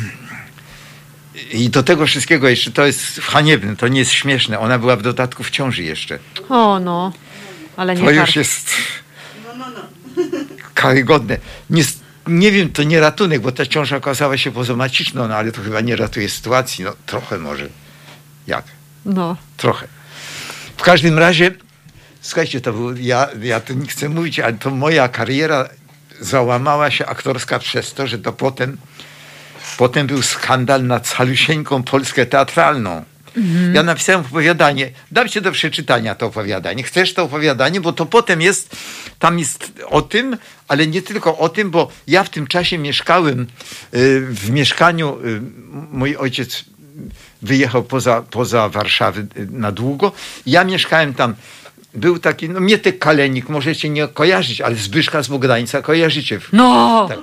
i do tego wszystkiego jeszcze to jest haniebne, to nie jest śmieszne. Ona była w dodatku w ciąży jeszcze. O no, ale nie To tak. już jest karygodne. Nie, nie wiem, to nie ratunek, bo ta ciąża okazała się pozomaciczną, no ale to chyba nie ratuje sytuacji. No trochę może. Jak? No. Trochę. W każdym razie, słuchajcie, to był, ja, ja tu nie chcę mówić, ale to moja kariera załamała się aktorska przez to, że to potem, potem był skandal nad calusieńką Polskę teatralną. Ja napisałem opowiadanie. Dam ci do przeczytania to opowiadanie. Chcesz to opowiadanie, bo to potem jest, tam jest o tym, ale nie tylko o tym, bo ja w tym czasie mieszkałem y, w mieszkaniu, y, mój ojciec wyjechał poza, poza Warszawę y, na długo. Ja mieszkałem tam. Był taki, no Mietek Kalenik, możecie nie kojarzyć, ale Zbyszka z Bogdańca kojarzycie. No! Tak.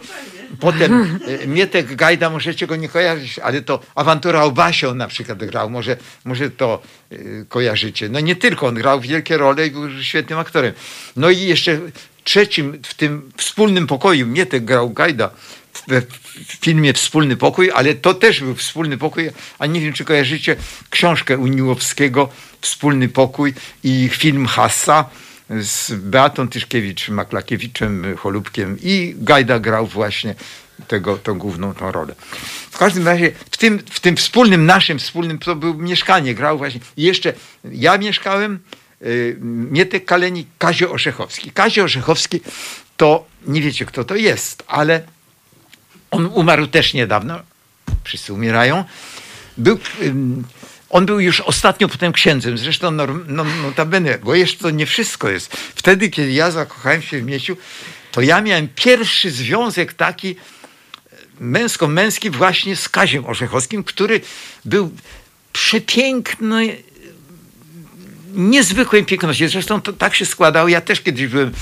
Potem e, Mietek Gajda, możecie go nie kojarzyć, ale to Awantura o Basie on na przykład grał, może, może to e, kojarzycie. No nie tylko, on grał wielkie role i był świetnym aktorem. No i jeszcze trzecim w tym wspólnym pokoju, Mietek grał Gajda w, filmie Wspólny Pokój, ale to też był Wspólny Pokój, a nie wiem, czy kojarzycie książkę Uniłowskiego Wspólny Pokój i film Hassa, z Beatą Tyszkiewicz, Maklakiewiczem, Cholubkiem i Gajda grał właśnie tego, tą główną tą rolę. W każdym razie w tym, w tym wspólnym, naszym wspólnym, to było mieszkanie, grał właśnie. I jeszcze ja mieszkałem, y, Mietek Kalenik, Kazio Orzechowski. Kazio Orzechowski to nie wiecie, kto to jest, ale on umarł też niedawno. Wszyscy umierają. Był, on był już ostatnio potem księdzem, zresztą no, notabene, bo jeszcze to nie wszystko jest. Wtedy, kiedy ja zakochałem się w Mieciu, to ja miałem pierwszy związek taki męsko-męski właśnie z Kaziem Orzechowskim, który był przepiękny, niezwykłej piękności. Zresztą to tak się składało. Ja też kiedyś byłem,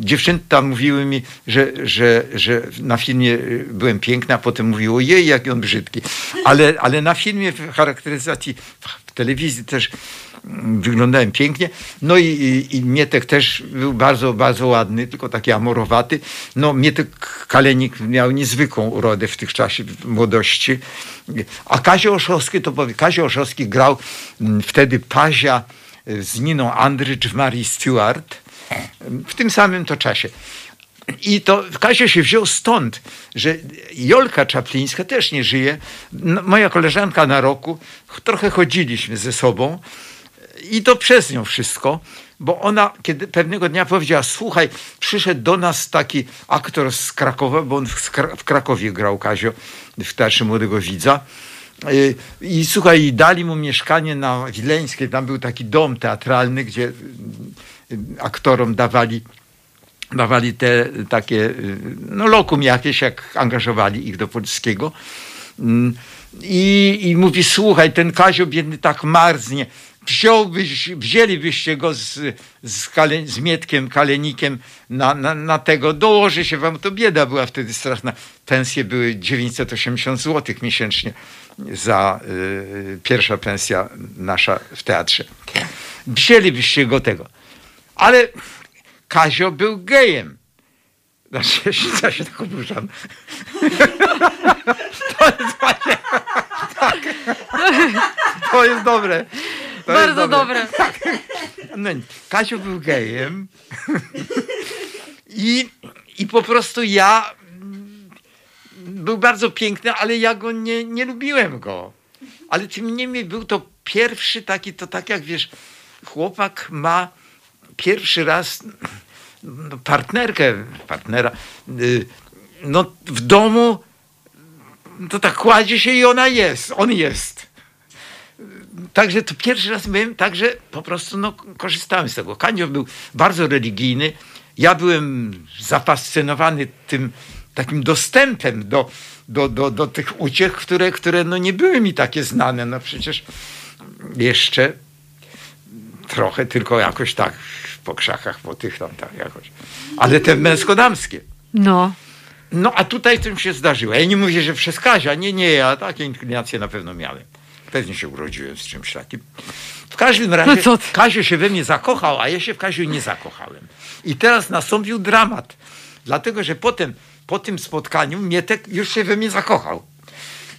dziewczęta mówiły mi, że, że, że na filmie byłem piękna, a potem mówiło, jej, jaki on brzydki. Ale, ale na filmie w charakteryzacji, w telewizji też mm, wyglądałem pięknie. No i, i, i Mietek też był bardzo, bardzo ładny, tylko taki amorowaty. No Mietek Kalenik miał niezwykłą urodę w tych czasie w młodości. A Kazio Oszowski, to powie, Kazio Oszowski grał mm, wtedy Pazia z Niną Andrycz w Marii Stewart w tym samym to czasie. I to Kazio się wziął stąd, że Jolka Czaplińska też nie żyje. No, moja koleżanka na roku, trochę chodziliśmy ze sobą i to przez nią wszystko, bo ona kiedy pewnego dnia powiedziała, słuchaj, przyszedł do nas taki aktor z Krakowa, bo on w, Krakowie grał Kazio w Teatrze Młodego Widza. Y, I słuchaj, dali mu mieszkanie na Wileńskiej, tam był taki dom teatralny, gdzie y, aktorom dawali, dawali te takie, y, no lokum jakieś, jak angażowali ich do polskiego. Mm, I, I mówi, słuchaj, ten Kazio biedny tak marznie, wziąłbyś, wzięlibyście go z, z, Kale, z Mietkiem, Kalenikiem na, na, na, tego, dołoży się wam, to bieda była wtedy straszna. Pensje były 980 zł miesięcznie za y, pierwsza pensja nasza w teatrze. Wzięlibyście go tego. Ale Kazio był gejem. Znaczy, ja się tak oburzam. To jest właśnie... Tak. To jest dobre. To Bardzo jest dobre. Tak. No, Kazio był gejem. I, I po prostu ja był bardzo piękny, ale ja go nie, nie lubiłem go. Ale tym niemniej był to pierwszy taki, to tak jak wiesz, chłopak ma pierwszy raz no, partnerkę, partnera, y, no w domu to tak kładzie się i ona jest, on jest. Także to pierwszy raz byłem, także po prostu no, korzystałem z tego. Kanio był bardzo religijny. Ja byłem zafascynowany tym takim dostępem do, do, do, do tych uciech, które, które no nie były mi takie znane. No przecież jeszcze trochę tylko jakoś tak po krzakach, po tych tam tak jakoś. Ale te męsko-damskie. No. No a tutaj tym się zdarzyło. Ja nie mówię, że przez Kazia. Nie, nie, ja takie inklinacje na pewno miałem. Pewnie się urodziłem z czymś takim. W każdym razie No? Kazio się we mnie zakochał, a ja się w Kaziu nie zakochałem. I teraz nastąpił dramat. Dlatego, że potem, po tym spotkaniu Mietek już się we mnie zakochał.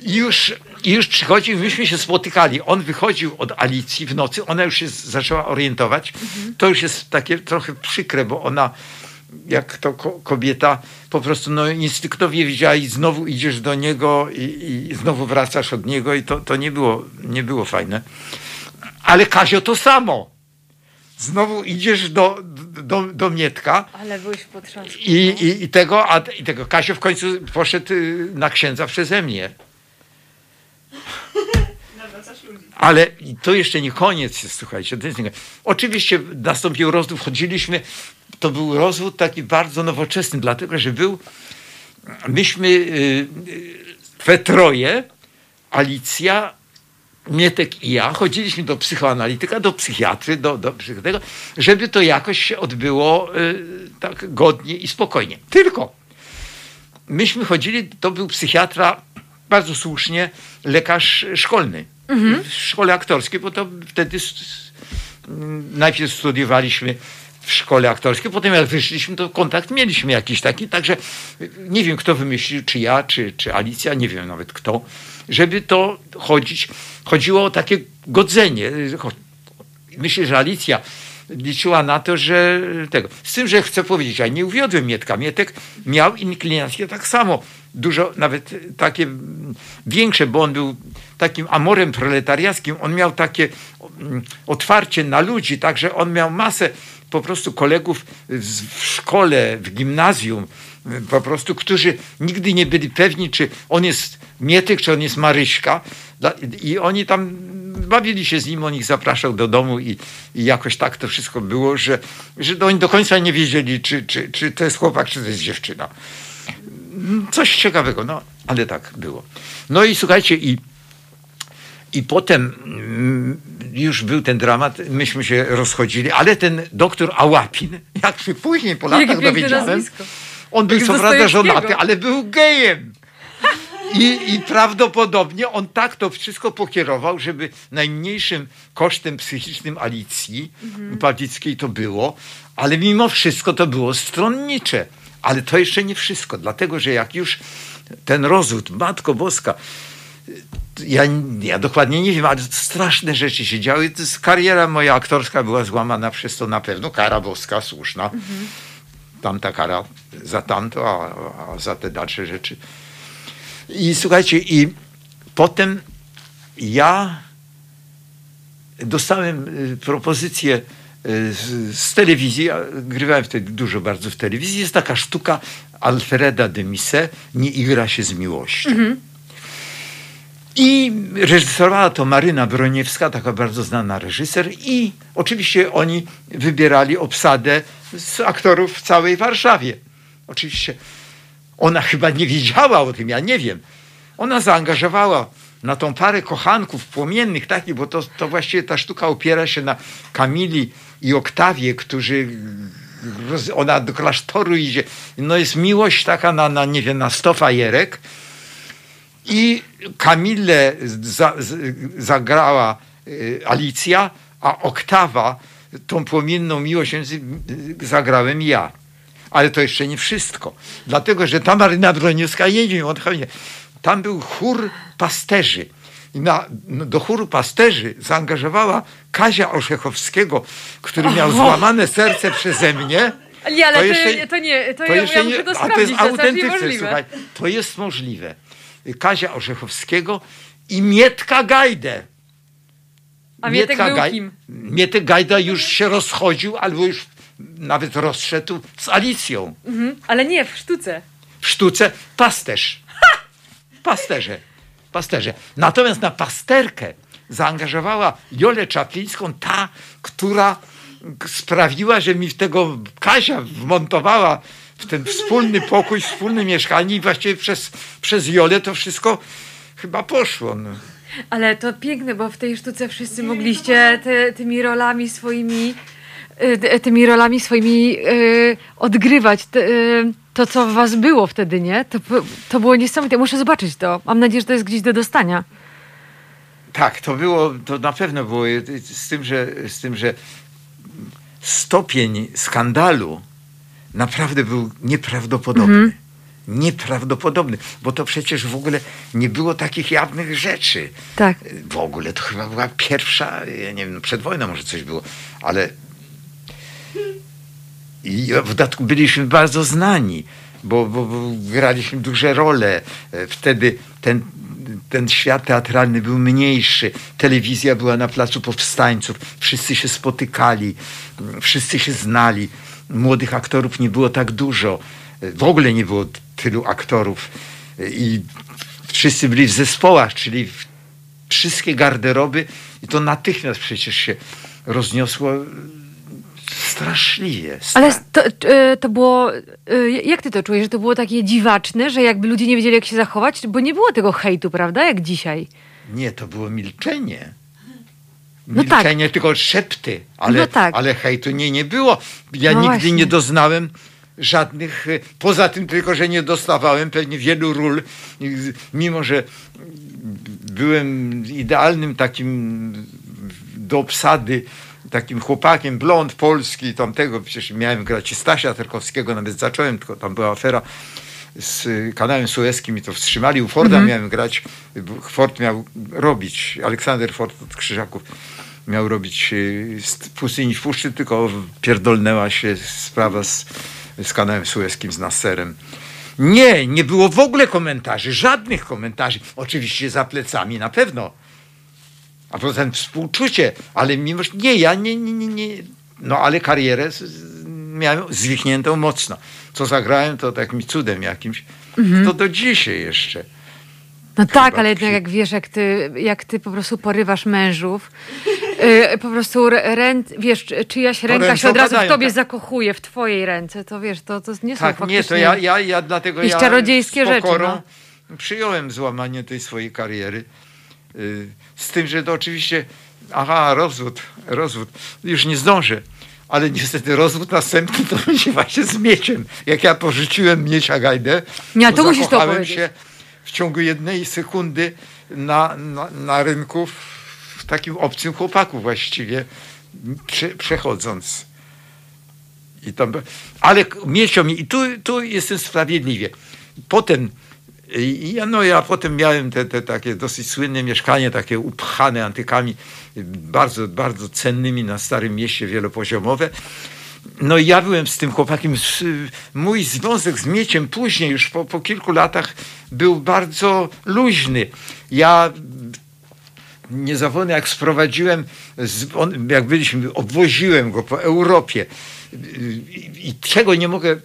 I już, i już przychodził, myśmy się spotykali. On wychodził od Alicji w nocy, ona już się zaczęła orientować. To już jest takie trochę przykre, bo ona, jak to ko- kobieta, po prostu no, instynktownie widziała i znowu idziesz do niego i, i znowu wracasz od niego i to, to nie, było, nie było fajne. Ale Kazio to samo. Znowu idziesz do, do, do Mietka Ale byłeś potrząsny. i, i, i, tego, a, i tego Kasio w końcu poszedł y, na księdza przeze mnie. Ale i to jeszcze nie koniec jest, słuchajcie. To jest nie... Oczywiście nastąpił rozwód, chodziliśmy, to był rozwód taki bardzo nowoczesny, dlatego że był, myśmy y, y, we troje, Alicja, Mietek i ja chodziliśmy do psychoanalityka, do psychiatry, do, do psychotego, żeby to jakoś się odbyło y, tak godnie i spokojnie. Tylko myśmy chodzili, to był psychiatra, bardzo słusznie, lekarz szkolny w szkole aktorskiej, bo to wtedy najpierw studiowaliśmy w szkole aktorskiej, potem jak wyszliśmy, to kontakt mieliśmy jakiś taki, także nie wiem, kto wymyślił, czy ja, czy, czy Alicja, nie wiem nawet kto, żeby to chodzić, chodziło o takie godzenie. Myślę, że Alicja liczyła na to, że tego. Z tym, że chcę powiedzieć, ja nie uwiodłem Mietka. Mietek miał inklinacje tak samo. Dużo, nawet takie większe, bo on był takim amorem proletariackim. On miał takie mm, otwarcie na ludzi, także on miał masę po prostu kolegów w szkole, w gimnazjum, po prostu, którzy nigdy nie byli pewni, czy on jest Mietyk, czy on jest Maryśka. I oni tam bawili się z nim, on ich zapraszał do domu i, i jakoś tak to wszystko było, że, że oni do końca nie wiedzieli, czy, czy, czy to jest chłopak, czy to jest dziewczyna. Coś ciekawego, no ale tak było. No i słuchajcie, i, i potem mm, już był ten dramat, myśmy się rozchodzili, ale ten doktor Ałapin, jak się później po *laughs* latach dowiedziałem, nazwisko. on był co prawda żonaty, ale był gejem. I, I prawdopodobnie on tak to wszystko pokierował, żeby najmniejszym kosztem psychicznym Alicji Pawlickiej to było, ale mimo wszystko to było stronnicze. Ale to jeszcze nie wszystko, dlatego że jak już ten rozwód, Matko Boska, ja, ja dokładnie nie wiem, ale straszne rzeczy się działy. Kariera moja aktorska była złamana przez to na pewno. Kara boska, słuszna. Tamta kara za tamto, a, a za te dalsze rzeczy. I słuchajcie, i potem ja dostałem y, propozycję y, z, z telewizji, grywałem wtedy dużo bardzo w telewizji. Jest taka sztuka Alfreda de Musset, Nie igra się z miłością. I reżyserowała to Maryna Broniewska, taka bardzo znana reżyser. I oczywiście oni wybierali obsadę z aktorów w całej Warszawie. Oczywiście ona chyba nie wiedziała o tym, ja nie wiem. Ona zaangażowała na tą parę kochanków płomiennych takich, bo to, to właściwie ta sztuka opiera się na Kamili i Oktawie, którzy ona do klasztoru idzie. No jest miłość taka na, na nie wiem, na sto fajerek. I Kamilę za, zagrała y, Alicja, a Oktawa, tą płomienną miłość zagrałem ja. Ale to jeszcze nie wszystko. Dlatego, że ta Maryna Broniewska, nie wiem, odchodnie, tam był chór pasterzy. I na, no, do chóru pasterzy zaangażowała Kazia Orzechowskiego, który miał złamane serce przeze mnie. Nie, ale to, jeszcze- to nie, to, To ja, jeszcze ja nie, muszę to a to sprawdzić, jest to jest autentyczne, niemożliwe. słuchaj. To jest możliwe. Kazia Orzechowskiego i Mietka Gajdę. A Mietek był Gaj- kim? Mietek Gajda już się rozchodził, albo już nawet rozszedł z Alicją. Mhm. Ale nie, w sztuce. W sztuce pasterz. *laughs* Pasterze. Pasterze. Natomiast na pasterkę zaangażowała Jolę Czaplińską, ta, która sprawiła, że mi w tego Kazia wmontowała w ten wspólny pokój, wspólne mieszkanie i właściwie przez, przez Jolę to wszystko chyba poszło. No. Ale to piękne, bo w tej sztuce wszyscy mogliście te, tymi rolami swoimi, y, ty- tymi rolami swoimi y, odgrywać te, y, to, co w was było wtedy, nie? To, to było niesamowite. Muszę zobaczyć to. Mam nadzieję, że to jest gdzieś do dostania. Tak, to było, to na pewno było z tym, że, z tym, że stopień skandalu naprawdę był nieprawdopodobny. Nieprawdopodobny, bo to przecież w ogóle nie było takich jawnych rzeczy. Tak. W ogóle to chyba była pierwsza, ja nie wiem, no przed wojną może coś było, ale i w dodatku byliśmy bardzo znani, bo, bo, bo graliśmy duże role. E, Wtedy ten, ten świat teatralny był mniejszy. Telewizja była na placu powstańców. Wszyscy się spotykali, m, wszyscy się znali. Młodych aktorów nie było tak dużo. E, W ogóle nie było tylu aktorów. E, I wszyscy byli w zespołach, czyli wszystkie garderoby. I to natychmiast przecież się rozniosło e, straszliwie. Ale Stra- to, y, to było. y, Jak ty to czujesz? Że to było takie dziwaczne, że jakby ludzie nie wiedzieli, jak się zachować? Bo nie było tego hejtu, prawda? Jak dzisiaj. Nie, to było milczenie. No tak. Milczenie, tylko szepty, ale, No tak. ale hejtu nie, nie było. Ja No nigdy właśnie. nie doznałem żadnych, e, poza tym tylko, że nie dostawałem pewnie wielu ról, z- mimo że byłem idealnym takim do obsady, takim chłopakiem, blond polski, tamtego, przecież miałem grać Stasia Terkowskiego, nawet zacząłem, tylko tam była afera z kanałem sueskim i to wstrzymali. U Forda miałem grać, Ford miał robić, Aleksander Ford od Krzyżaków miał robić y, Pustyni w Puszczy, tylko pierdolnęła się sprawa z, z kanałem sueskim, z Nasserem. Nie, nie było w ogóle komentarzy, żadnych komentarzy. Oczywiście za plecami na pewno. A poza tym współczucie, ale mimo że nie, ja nie, nie, nie, nie No ale karierę miałem zwichniętą mocno. Co zagrałem, to takim cudem jakimś. To do dzisiaj jeszcze. No tak, ale jednak jak wiesz, jak ty, jak ty po prostu porywasz mężów, y, po prostu ręc, wiesz, czy- czyjaś ręka się od razu w tobie tak. zakochuje, w twojej ręce, to wiesz, to, to nie są Tak, faktycznie... nie, to ja, ja, ja dlatego ja czarodziejskie z rzeczy, pokorą no. przyjąłem złamanie tej swojej kariery. Y, Z tym, że to oczywiście, aha, rozwód, rozwód, już nie zdążę. Ale niestety rozwód następny *laughs* to będzie właśnie z mieczem. Jak ja porzuciłem miecia Gajdę, Nie, to musisz to opowiedzieć. się w ciągu jednej sekundy na, na, na rynku w, w takim obcym chłopaku właściwie, prze, przechodząc. I tam, ale miesio mi, i tu, tu jestem sprawiedliwie. Potem, ja, no ja potem miałem te, te takie dosyć słynne mieszkanie, takie upchane antykami, bardzo, bardzo cennymi na Starym Mieście, wielopoziomowe. No ja byłem z tym chłopakiem, mój związek z mieciem później, już po, po kilku latach, był bardzo luźny. Ja niezawodnie jak sprowadziłem, on, jak byliśmy, obwoziłem go po Europie i, i czego nie mogę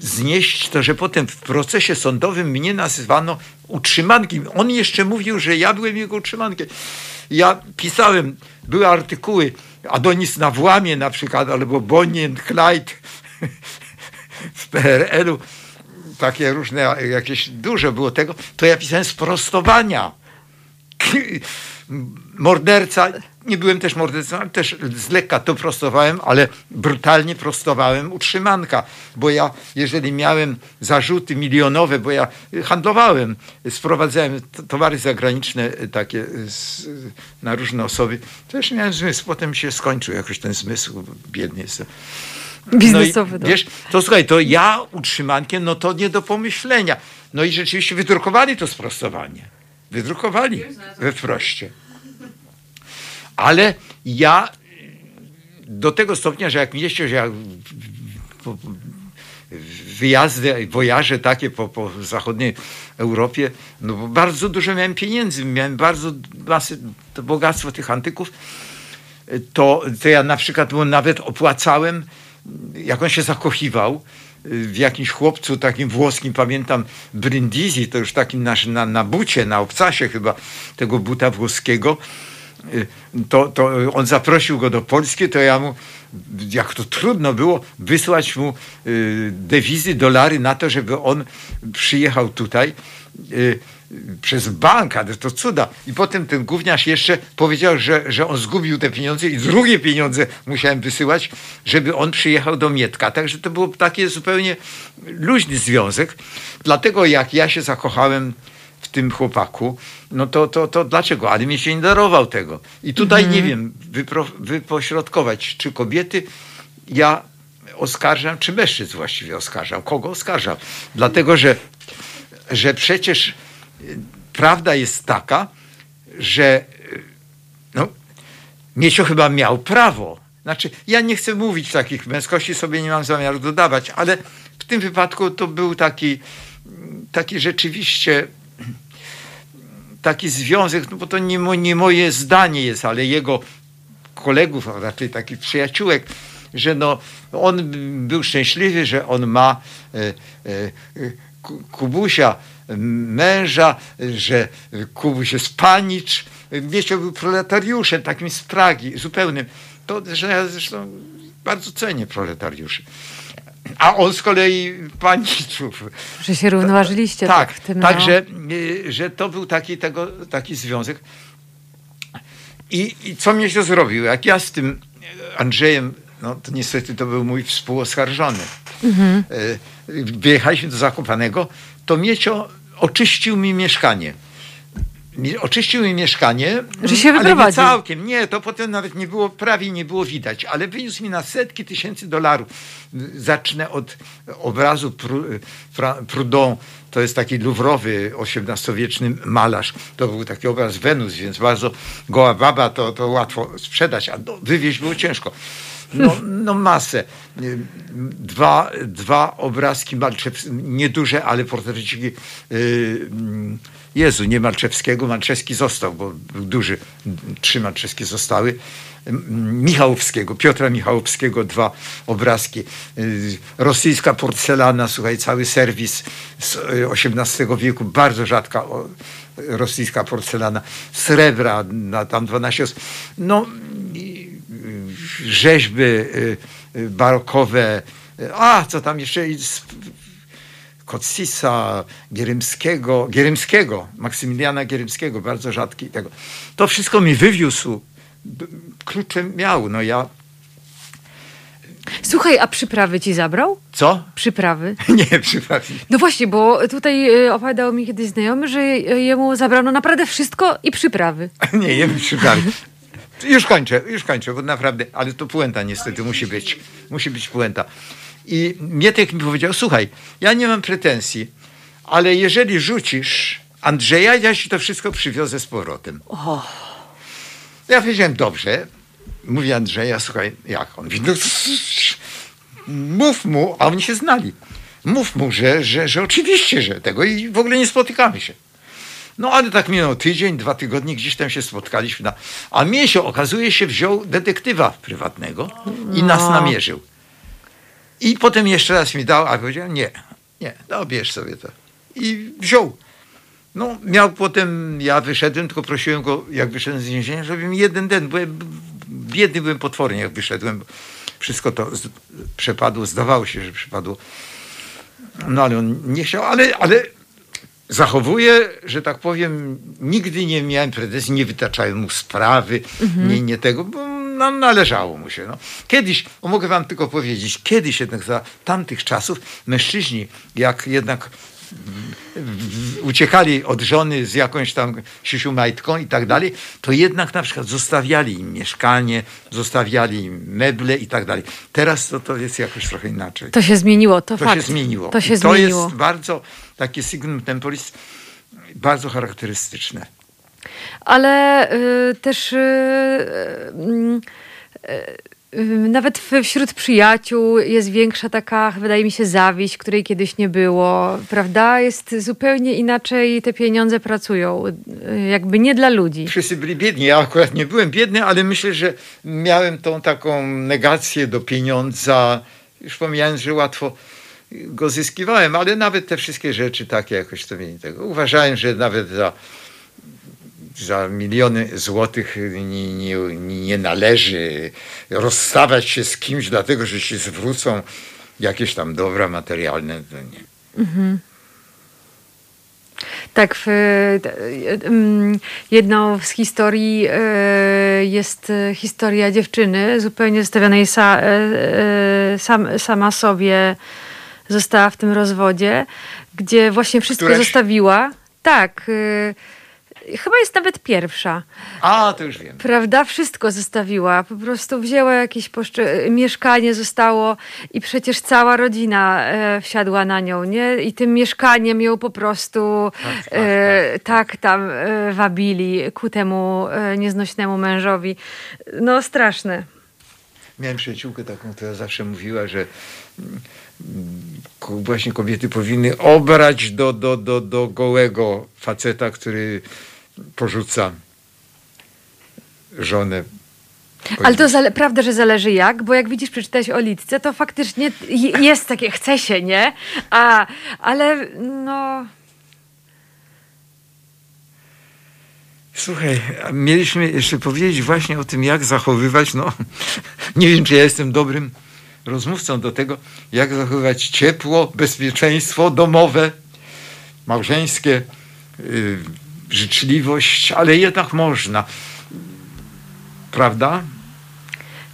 znieść, to że potem w procesie sądowym mnie nazywano utrzymankiem. On jeszcze mówił, że ja byłem jego utrzymankiem. Ja pisałem, były artykuły Adonis na włamie na przykład, albo Bonnie and Clyde *laughs* w PRL-u, takie różne, jakieś dużo było tego, to ja pisałem sprostowania. Morderca, nie byłem też mordercą, ale też z lekka to prostowałem, ale brutalnie prostowałem utrzymanka, bo ja, jeżeli miałem zarzuty milionowe, bo ja handlowałem, sprowadzałem towary zagraniczne e, takie z, na różne osoby, też miałem zmysł, potem się skończył jakoś ten zmysł, biedny jestem. Biznesowy, No i, wiesz, to słuchaj, to ja utrzymankiem, no to nie do pomyślenia. No i rzeczywiście wydrukowali to sprostowanie. Wydrukowali we wproście. Ale ja do tego stopnia, że jak mieście, że ja wyjazdy, wojaże takie po, po zachodniej Europie, no bo bardzo dużo miałem pieniędzy, miałem bardzo masy, bogactwo tych antyków, to, to ja na przykład mu nawet opłacałem, jak on się zakochiwał w jakimś chłopcu takim włoskim, pamiętam Brindisi, to już takim na, na, na bucie, na obcasie chyba tego buta włoskiego, to, to on zaprosił go do Polski, to ja mu, jak to trudno było, wysłać mu y, dewizy, dolary na to, żeby on przyjechał tutaj y, przez bank, ale to cuda. I potem ten gówniarz jeszcze powiedział, że, że on zgubił te pieniądze i drugie pieniądze musiałem wysyłać, żeby on przyjechał do Mietka. Także to był taki zupełnie luźny związek. Dlatego jak ja się zakochałem tym chłopaku, no to, to, to dlaczego? Ale mi się nie darował tego. I tutaj nie wiem wypro, wypośrodkować, czy kobiety ja oskarżam, czy mężczyzn właściwie oskarżam. Kogo oskarżam? Dlatego, że, że przecież y, prawda jest taka, że y, no, Miesio chyba miał prawo. Znaczy, ja nie chcę mówić takich męskości, sobie nie mam zamiaru dodawać, ale w tym wypadku to był taki, taki rzeczywiście taki związek, no bo to nie, nie moje zdanie jest, ale jego kolegów, a raczej takich przyjaciółek, że no, on był szczęśliwy, że on ma e, e, Ku- Kubusia męża, że Kubuś jest panicz. Wiecie, był proletariuszem, takim z Pragi, zupełnym. To, że ja zresztą bardzo cenię proletariuszy. A on z kolei paniczów. Że się równoważyliście Tak, tak, w tym. no. także, y, że to był taki, tego, taki związek. I, I co mnie się zrobił? Jak ja z tym Andrzejem, no to niestety to był mój współoskarżony, Mhm. y, wyjechaliśmy do Zakopanego, to Miecio oczyścił mi mieszkanie. Oczyścił mi mieszkanie, Że się ale nie wyprowadził. całkiem. Nie, to potem nawet nie było, prawie nie było widać, ale wyniósł mi na setki tysięcy dolarów. Zacznę od obrazu Pru- Proudhon, to jest taki luwrowy XVIII-wieczny malarz. To był taki obraz Wenus, więc bardzo goła baba to, to łatwo sprzedać, a wywieźć było ciężko. No, no masę. Y, Dwa, dwa obrazki Malczewskiego, nieduże, ale portreciki. y, Jezu, nie Malczewskiego, Malczewski został, bo był duży. Trzy Malczewskie zostały. Michałowskiego, Piotra Michałowskiego, dwa obrazki. Y, Rosyjska porcelana, słuchaj, cały serwis z y, XVIII wieku, bardzo rzadka rosyjska porcelana, srebra, na tam 12 os- No, y, rzeźby y, y, barokowe, y, a co tam jeszcze Kocisa, Gierymskiego, Gierymskiego, Maksymiliana Gierymskiego, bardzo rzadki tego. To wszystko mi wywiózł, kluczem miał, no ja, Słuchaj, a przyprawy ci zabrał? co? Przyprawy. *laughs* Nie, przypadki. No właśnie, bo tutaj y, opowiadał mi kiedyś znajomy, że y, jemu zabrano naprawdę wszystko i przyprawy. *laughs* Nie, jem przyprawy. Już kończę, już kończę, bo naprawdę, ale to puenta niestety musi być. Musi być puenta. I Mietek mi powiedział, słuchaj, ja nie mam pretensji, ale jeżeli rzucisz Andrzeja, ja ci to wszystko przywiozę z powrotem. Ja powiedziałem, dobrze. Mówi Andrzeja, słuchaj, jak? On mówi, no, mów mu, a oni się znali. Mów mu, że, że, że oczywiście, że tego i w ogóle nie spotykamy się. No ale tak minął tydzień, dwa tygodnie, gdzieś tam się spotkaliśmy. Na... A Miesio okazuje się wziął detektywa prywatnego i nas namierzył. I potem jeszcze raz mi dał, a powiedziałem nie, nie, no bierz sobie to. I wziął. No miał potem, ja wyszedłem, tylko prosiłem go, jak wyszedłem z więzienia, żeby mi jeden den, byłem biedny byłem potwornie, jak wyszedłem. bo Wszystko to z, przepadło, zdawało się, że przepadło. No ale on nie chciał, ale, ale zachowuję, że tak powiem, nigdy nie miałem pretensji, nie wytaczałem mu sprawy, nie, nie tego, bo no, należało mu się. No. Kiedyś, mogę wam tylko powiedzieć, kiedyś jednak za tamtych czasów mężczyźni, jak jednak w- uciekali od żony z jakąś tam siusiumajtką i tak dalej, to jednak na przykład zostawiali im mieszkanie, zostawiali im meble i tak dalej. Teraz to, to jest jakoś trochę inaczej. To się zmieniło, to, To fakt. się zmieniło. To się I to zmieniło. jest bardzo takie signum temporis bardzo charakterystyczne. Ale y, też y, y, y, y, nawet wśród przyjaciół jest większa taka, wydaje mi się, zawiść, której kiedyś nie było, prawda? Jest zupełnie inaczej te pieniądze pracują, y, jakby nie dla ludzi. Wszyscy byli biedni. Ja akurat nie byłem biedny, ale myślę, że miałem tą taką negację do pieniądza. Już pomijając, że łatwo go zyskiwałem, ale nawet te wszystkie rzeczy takie jakoś to mnie tego. Uważałem, że nawet za, za miliony złotych nie, nie, nie należy rozstawać się z kimś, dlatego że się zwrócą jakieś tam dobra materialne. Nie. Tak, w, jedną z historii y, jest historia dziewczyny zupełnie zostawionej sa, y, sam, sama sobie została w tym rozwodzie, gdzie właśnie wszystko Któraś? zostawiła. Tak, y, chyba jest nawet pierwsza. A, to już wiem. Prawda? Wszystko zostawiła. Po prostu wzięła jakieś mieszkanie, zostało i przecież cała rodzina e, wsiadła na nią, nie? I tym mieszkaniem ją po prostu Tak, e, tak tam e, wabili ku temu e, nieznośnemu mężowi. No straszne. Miałem przyjaciółkę taką, która zawsze mówiła, że mm, właśnie kobiety powinny obrać do, do, do, do gołego faceta, który porzuca żonę. Ale to zale- prawda, że zależy jak, bo jak widzisz, przeczytałeś o Litce, to faktycznie je- jest takie, chce się, nie? A, ale no... Słuchaj, mieliśmy jeszcze powiedzieć właśnie o tym, jak zachowywać, no *laughs* nie wiem, czy ja jestem dobrym rozmówcą do tego, jak zachowywać ciepło, bezpieczeństwo domowe, małżeńskie, yy, życzliwość, ale jednak można. Prawda?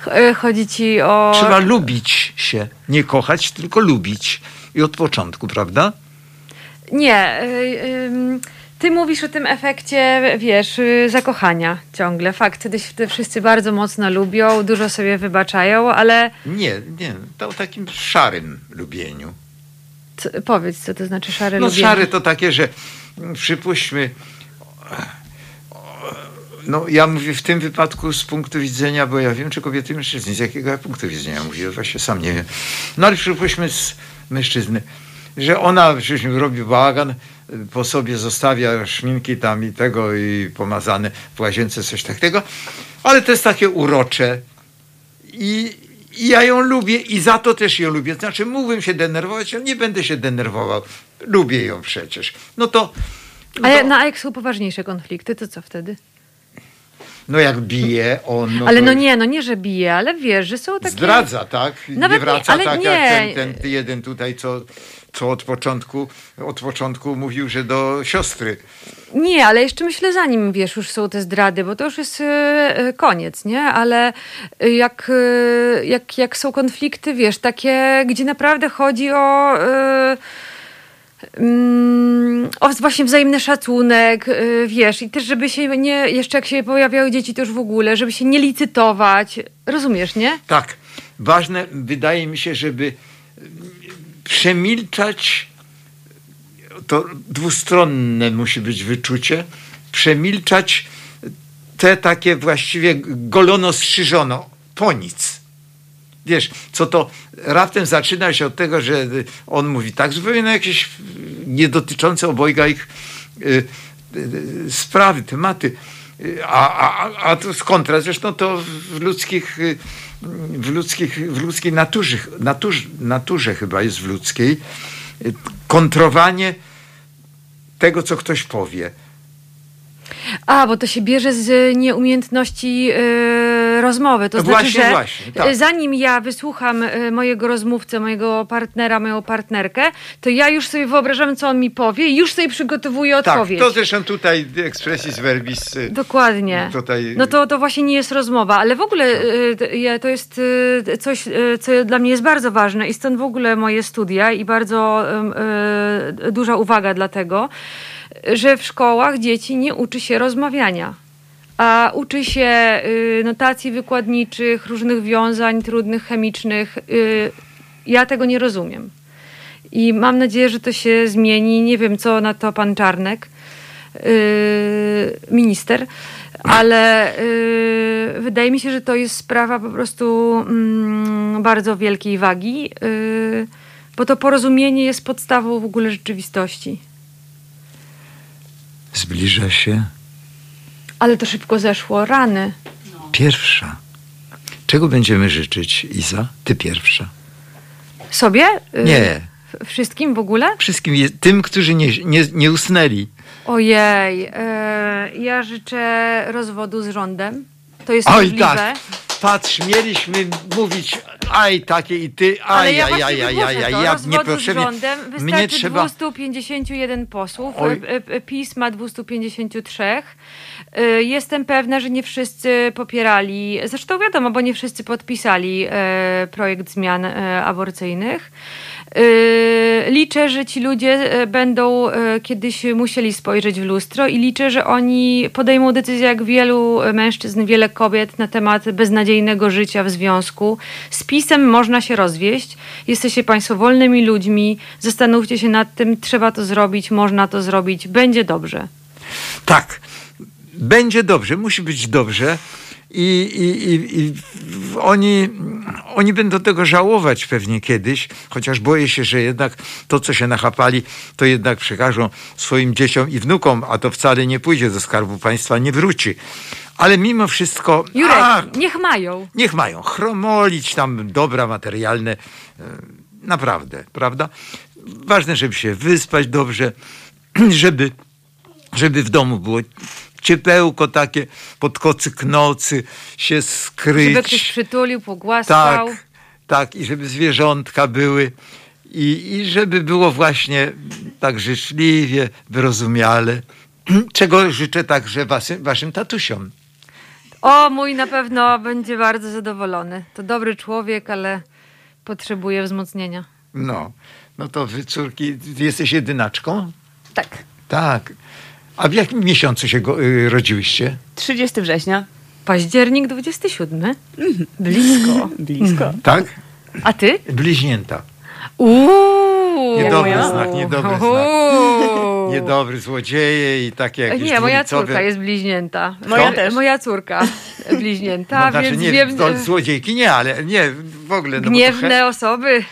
e, Chodzi ci o... Trzeba lubić się, nie kochać, tylko lubić. I od początku, prawda? Nie. y, ym, Ty mówisz o tym efekcie, wiesz, y, zakochania ciągle. Fakt, wtedy się wszyscy bardzo mocno lubią, dużo sobie wybaczają, ale Nie, nie, to o takim szarym lubieniu. c- powiedz, co to znaczy szare No lubienie. szare to takie, że mm, przypuśćmy, No ja mówię w tym wypadku z punktu widzenia, bo ja wiem, czy kobiety i mężczyzny, z jakiego ja punktu widzenia mówię, właśnie sam nie wiem. No ale przypuśćmy z mężczyzny, że ona przecież robi bałagan, po sobie zostawia szminki tam i tego i pomazane w łazience coś takiego, ale to jest takie urocze i, i ja ją lubię i za to też ją lubię. Znaczy mógłbym się denerwować, ale nie będę się denerwował. Lubię ją przecież. No to... No, A, to, no, a jak są poważniejsze konflikty, to co wtedy? No jak bije on... No ale to no nie, no nie, że bije, ale wiesz, że są takie... Zdradza, tak? Nawet nie nie, wraca ale tak nie. jak ten, ten jeden tutaj, co, co od początku od początku mówił, że do siostry. Nie, ale jeszcze myślę, zanim wiesz, już są te zdrady, bo to już jest e, e, koniec, nie? Ale e, jak, jak, jak są konflikty, wiesz, takie, gdzie naprawdę chodzi o. e, mm, o właśnie wzajemny szacunek, y, wiesz, i też żeby się nie, jeszcze jak się pojawiały dzieci, to już w ogóle, żeby się nie licytować. Rozumiesz, nie? Tak. Ważne wydaje mi się, żeby mm, przemilczać to dwustronne musi być wyczucie, przemilczać te takie właściwie golono strzyżono, po nic. Wiesz, co to raptem zaczyna się od tego, że on mówi tak, zupełnie na jakieś niedotyczące obojga ich y, y, sprawy, tematy. A, a, a to kontra, zresztą to w ludzkich, y, w ludzkich, w ludzkiej naturze, naturze, naturze chyba jest w ludzkiej, y, kontrowanie tego, co ktoś powie. A, bo to się bierze z nieumiejętności y, rozmowy. To znaczy, właśnie, że właśnie, tak. y, zanim ja wysłucham y, mojego rozmówcę, mojego partnera, moją partnerkę, to ja już sobie wyobrażam, co on mi powie i już sobie przygotowuję Tak, odpowiedź. to zresztą tutaj expressis verbis. y, Dokładnie. Tutaj- No to, to właśnie nie jest rozmowa, ale w ogóle t- ja- to jest coś, co dla mnie jest bardzo ważne i stąd w ogóle moje studia i bardzo duża uwaga dlatego, że w szkołach dzieci nie uczy się rozmawiania. A uczy się y, notacji wykładniczych, różnych wiązań trudnych, chemicznych. Y, ja tego nie rozumiem. I mam nadzieję, że to się zmieni. Nie wiem, co na to pan Czarnek, yy, minister, ale wydaje mi się, że to jest sprawa po prostu mm, bardzo wielkiej wagi, bo to porozumienie jest podstawą w ogóle rzeczywistości. Zbliża się Ale to szybko zeszło. Rany. pierwsza. Czego będziemy życzyć, Iza? Ty pierwsza. Sobie? Yy, Nie. Wszystkim w ogóle? Wszystkim, tym, którzy nie, nie, nie usnęli. Ojej, yy, ja życzę rozwodu z rządem. To jest Oj, możliwe. tak. Patrz, mieliśmy mówić aj takie i ty, Ale aj, ja aj, aj, aj, aj, aj, ja Rozwodu z niepotrzebnie. rządem Mnie wystarczy trzeba... 251 posłów, Oj. e, e, PiS ma 253. E, Jestem pewna, że nie wszyscy popierali, zresztą wiadomo, bo nie wszyscy podpisali e, projekt zmian e, aborcyjnych. Liczę, że ci ludzie będą kiedyś musieli spojrzeć w lustro i liczę, że oni podejmą decyzję, jak wielu mężczyzn, wiele kobiet na temat beznadziejnego życia w związku. Z pisem można się rozwieść. Jesteście Państwo wolnymi ludźmi. Zastanówcie się nad tym, trzeba to zrobić, można to zrobić, będzie dobrze. Tak, będzie dobrze, musi być dobrze. I, i, i, i oni, oni będą tego żałować pewnie kiedyś, chociaż boję się, że jednak to, co się nachapali, to jednak przekażą swoim dzieciom i wnukom, a to wcale nie pójdzie do Skarbu Państwa, nie wróci. Ale mimo wszystko... Jurek, a, niech mają. Niech mają chromolić tam dobra materialne, e, naprawdę, prawda? Ważne, żeby się wyspać dobrze, *clears throat* żeby, żeby w domu było ciepełko takie, pod kocyk nocy się skryć. Żeby ktoś przytulił, pogłaskał. Tak, tak, i żeby zwierzątka były. I, I żeby było właśnie tak życzliwie, wyrozumiale. *clears throat* Czego życzę także waszym, waszym tatusiom. O, mój na pewno będzie bardzo zadowolony. To dobry człowiek, ale potrzebuje wzmocnienia. No, no to wy córki, jesteś jedynaczką? Tak. Tak. A w jakim miesiącu się go, y, rodziłyście? 30 września. Październik 27. Blisko. *laughs* Blisko. Tak? A ty? Bliźnięta. Uuu. Niedobry moja? znak, niedobry znak. Uuu. Niedobry złodzieje i takie jakieś Nie, moja dwulicowe- córka jest bliźnięta. Moja też. Moja córka *laughs* bliźnięta, No, znaczy więc nie, wiem, to złodziejki nie, ale nie, w ogóle. No bo to gniewne he- osoby,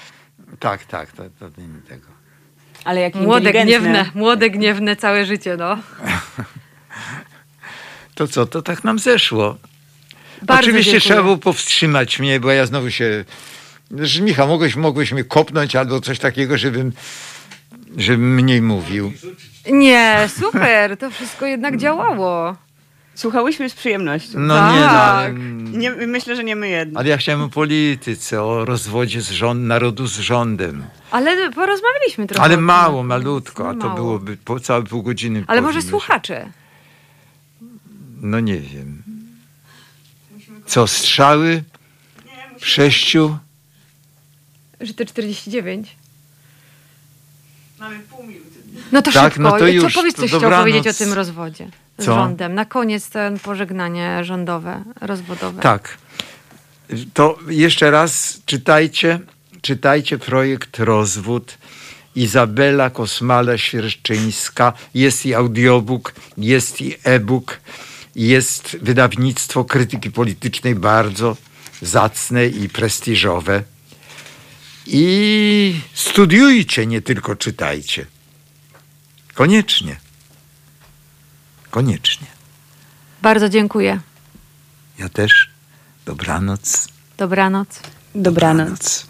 Tak, tak, to, to nie tego. Ale jak młode gniewne, młode gniewne całe życie, no. To co, to tak nam zeszło. Bardzo Oczywiście dziękuję. trzeba było powstrzymać mnie, bo ja znowu się... Że Michał, mogłeś, mogłeś mnie kopnąć albo coś takiego, żebym, żebym mniej mówił. Nie, super, to wszystko jednak działało. Słuchałyśmy z przyjemnością. No nie, no, Tak. Nie, myślę, że nie my jedno. ale ja chciałem o polityce, o rozwodzie z rząd, narodu z rządem. Ale porozmawialiśmy trochę. Ale mało, malutko, a to Mało. byłoby po całe pół godziny. Ale może słuchacze. No nie wiem. Co, strzały? W sześciu? Że te 49. Mamy pół minuty. No to Tak, szybko. no to Co już, powiedz to coś chciał powiedzieć o tym rozwodzie z Co? rządem. Na koniec ten pożegnanie rządowe, rozwodowe. Tak. To jeszcze raz czytajcie, czytajcie projekt Rozwód. Izabela Kosmala-Świerszczyńska. Jest i audiobook, jest i e-book, jest wydawnictwo krytyki politycznej bardzo zacne i prestiżowe. I studiujcie, nie tylko czytajcie. Koniecznie. Koniecznie. Bardzo dziękuję. Ja też. Dobranoc. Dobranoc. Dobranoc. Dobranoc.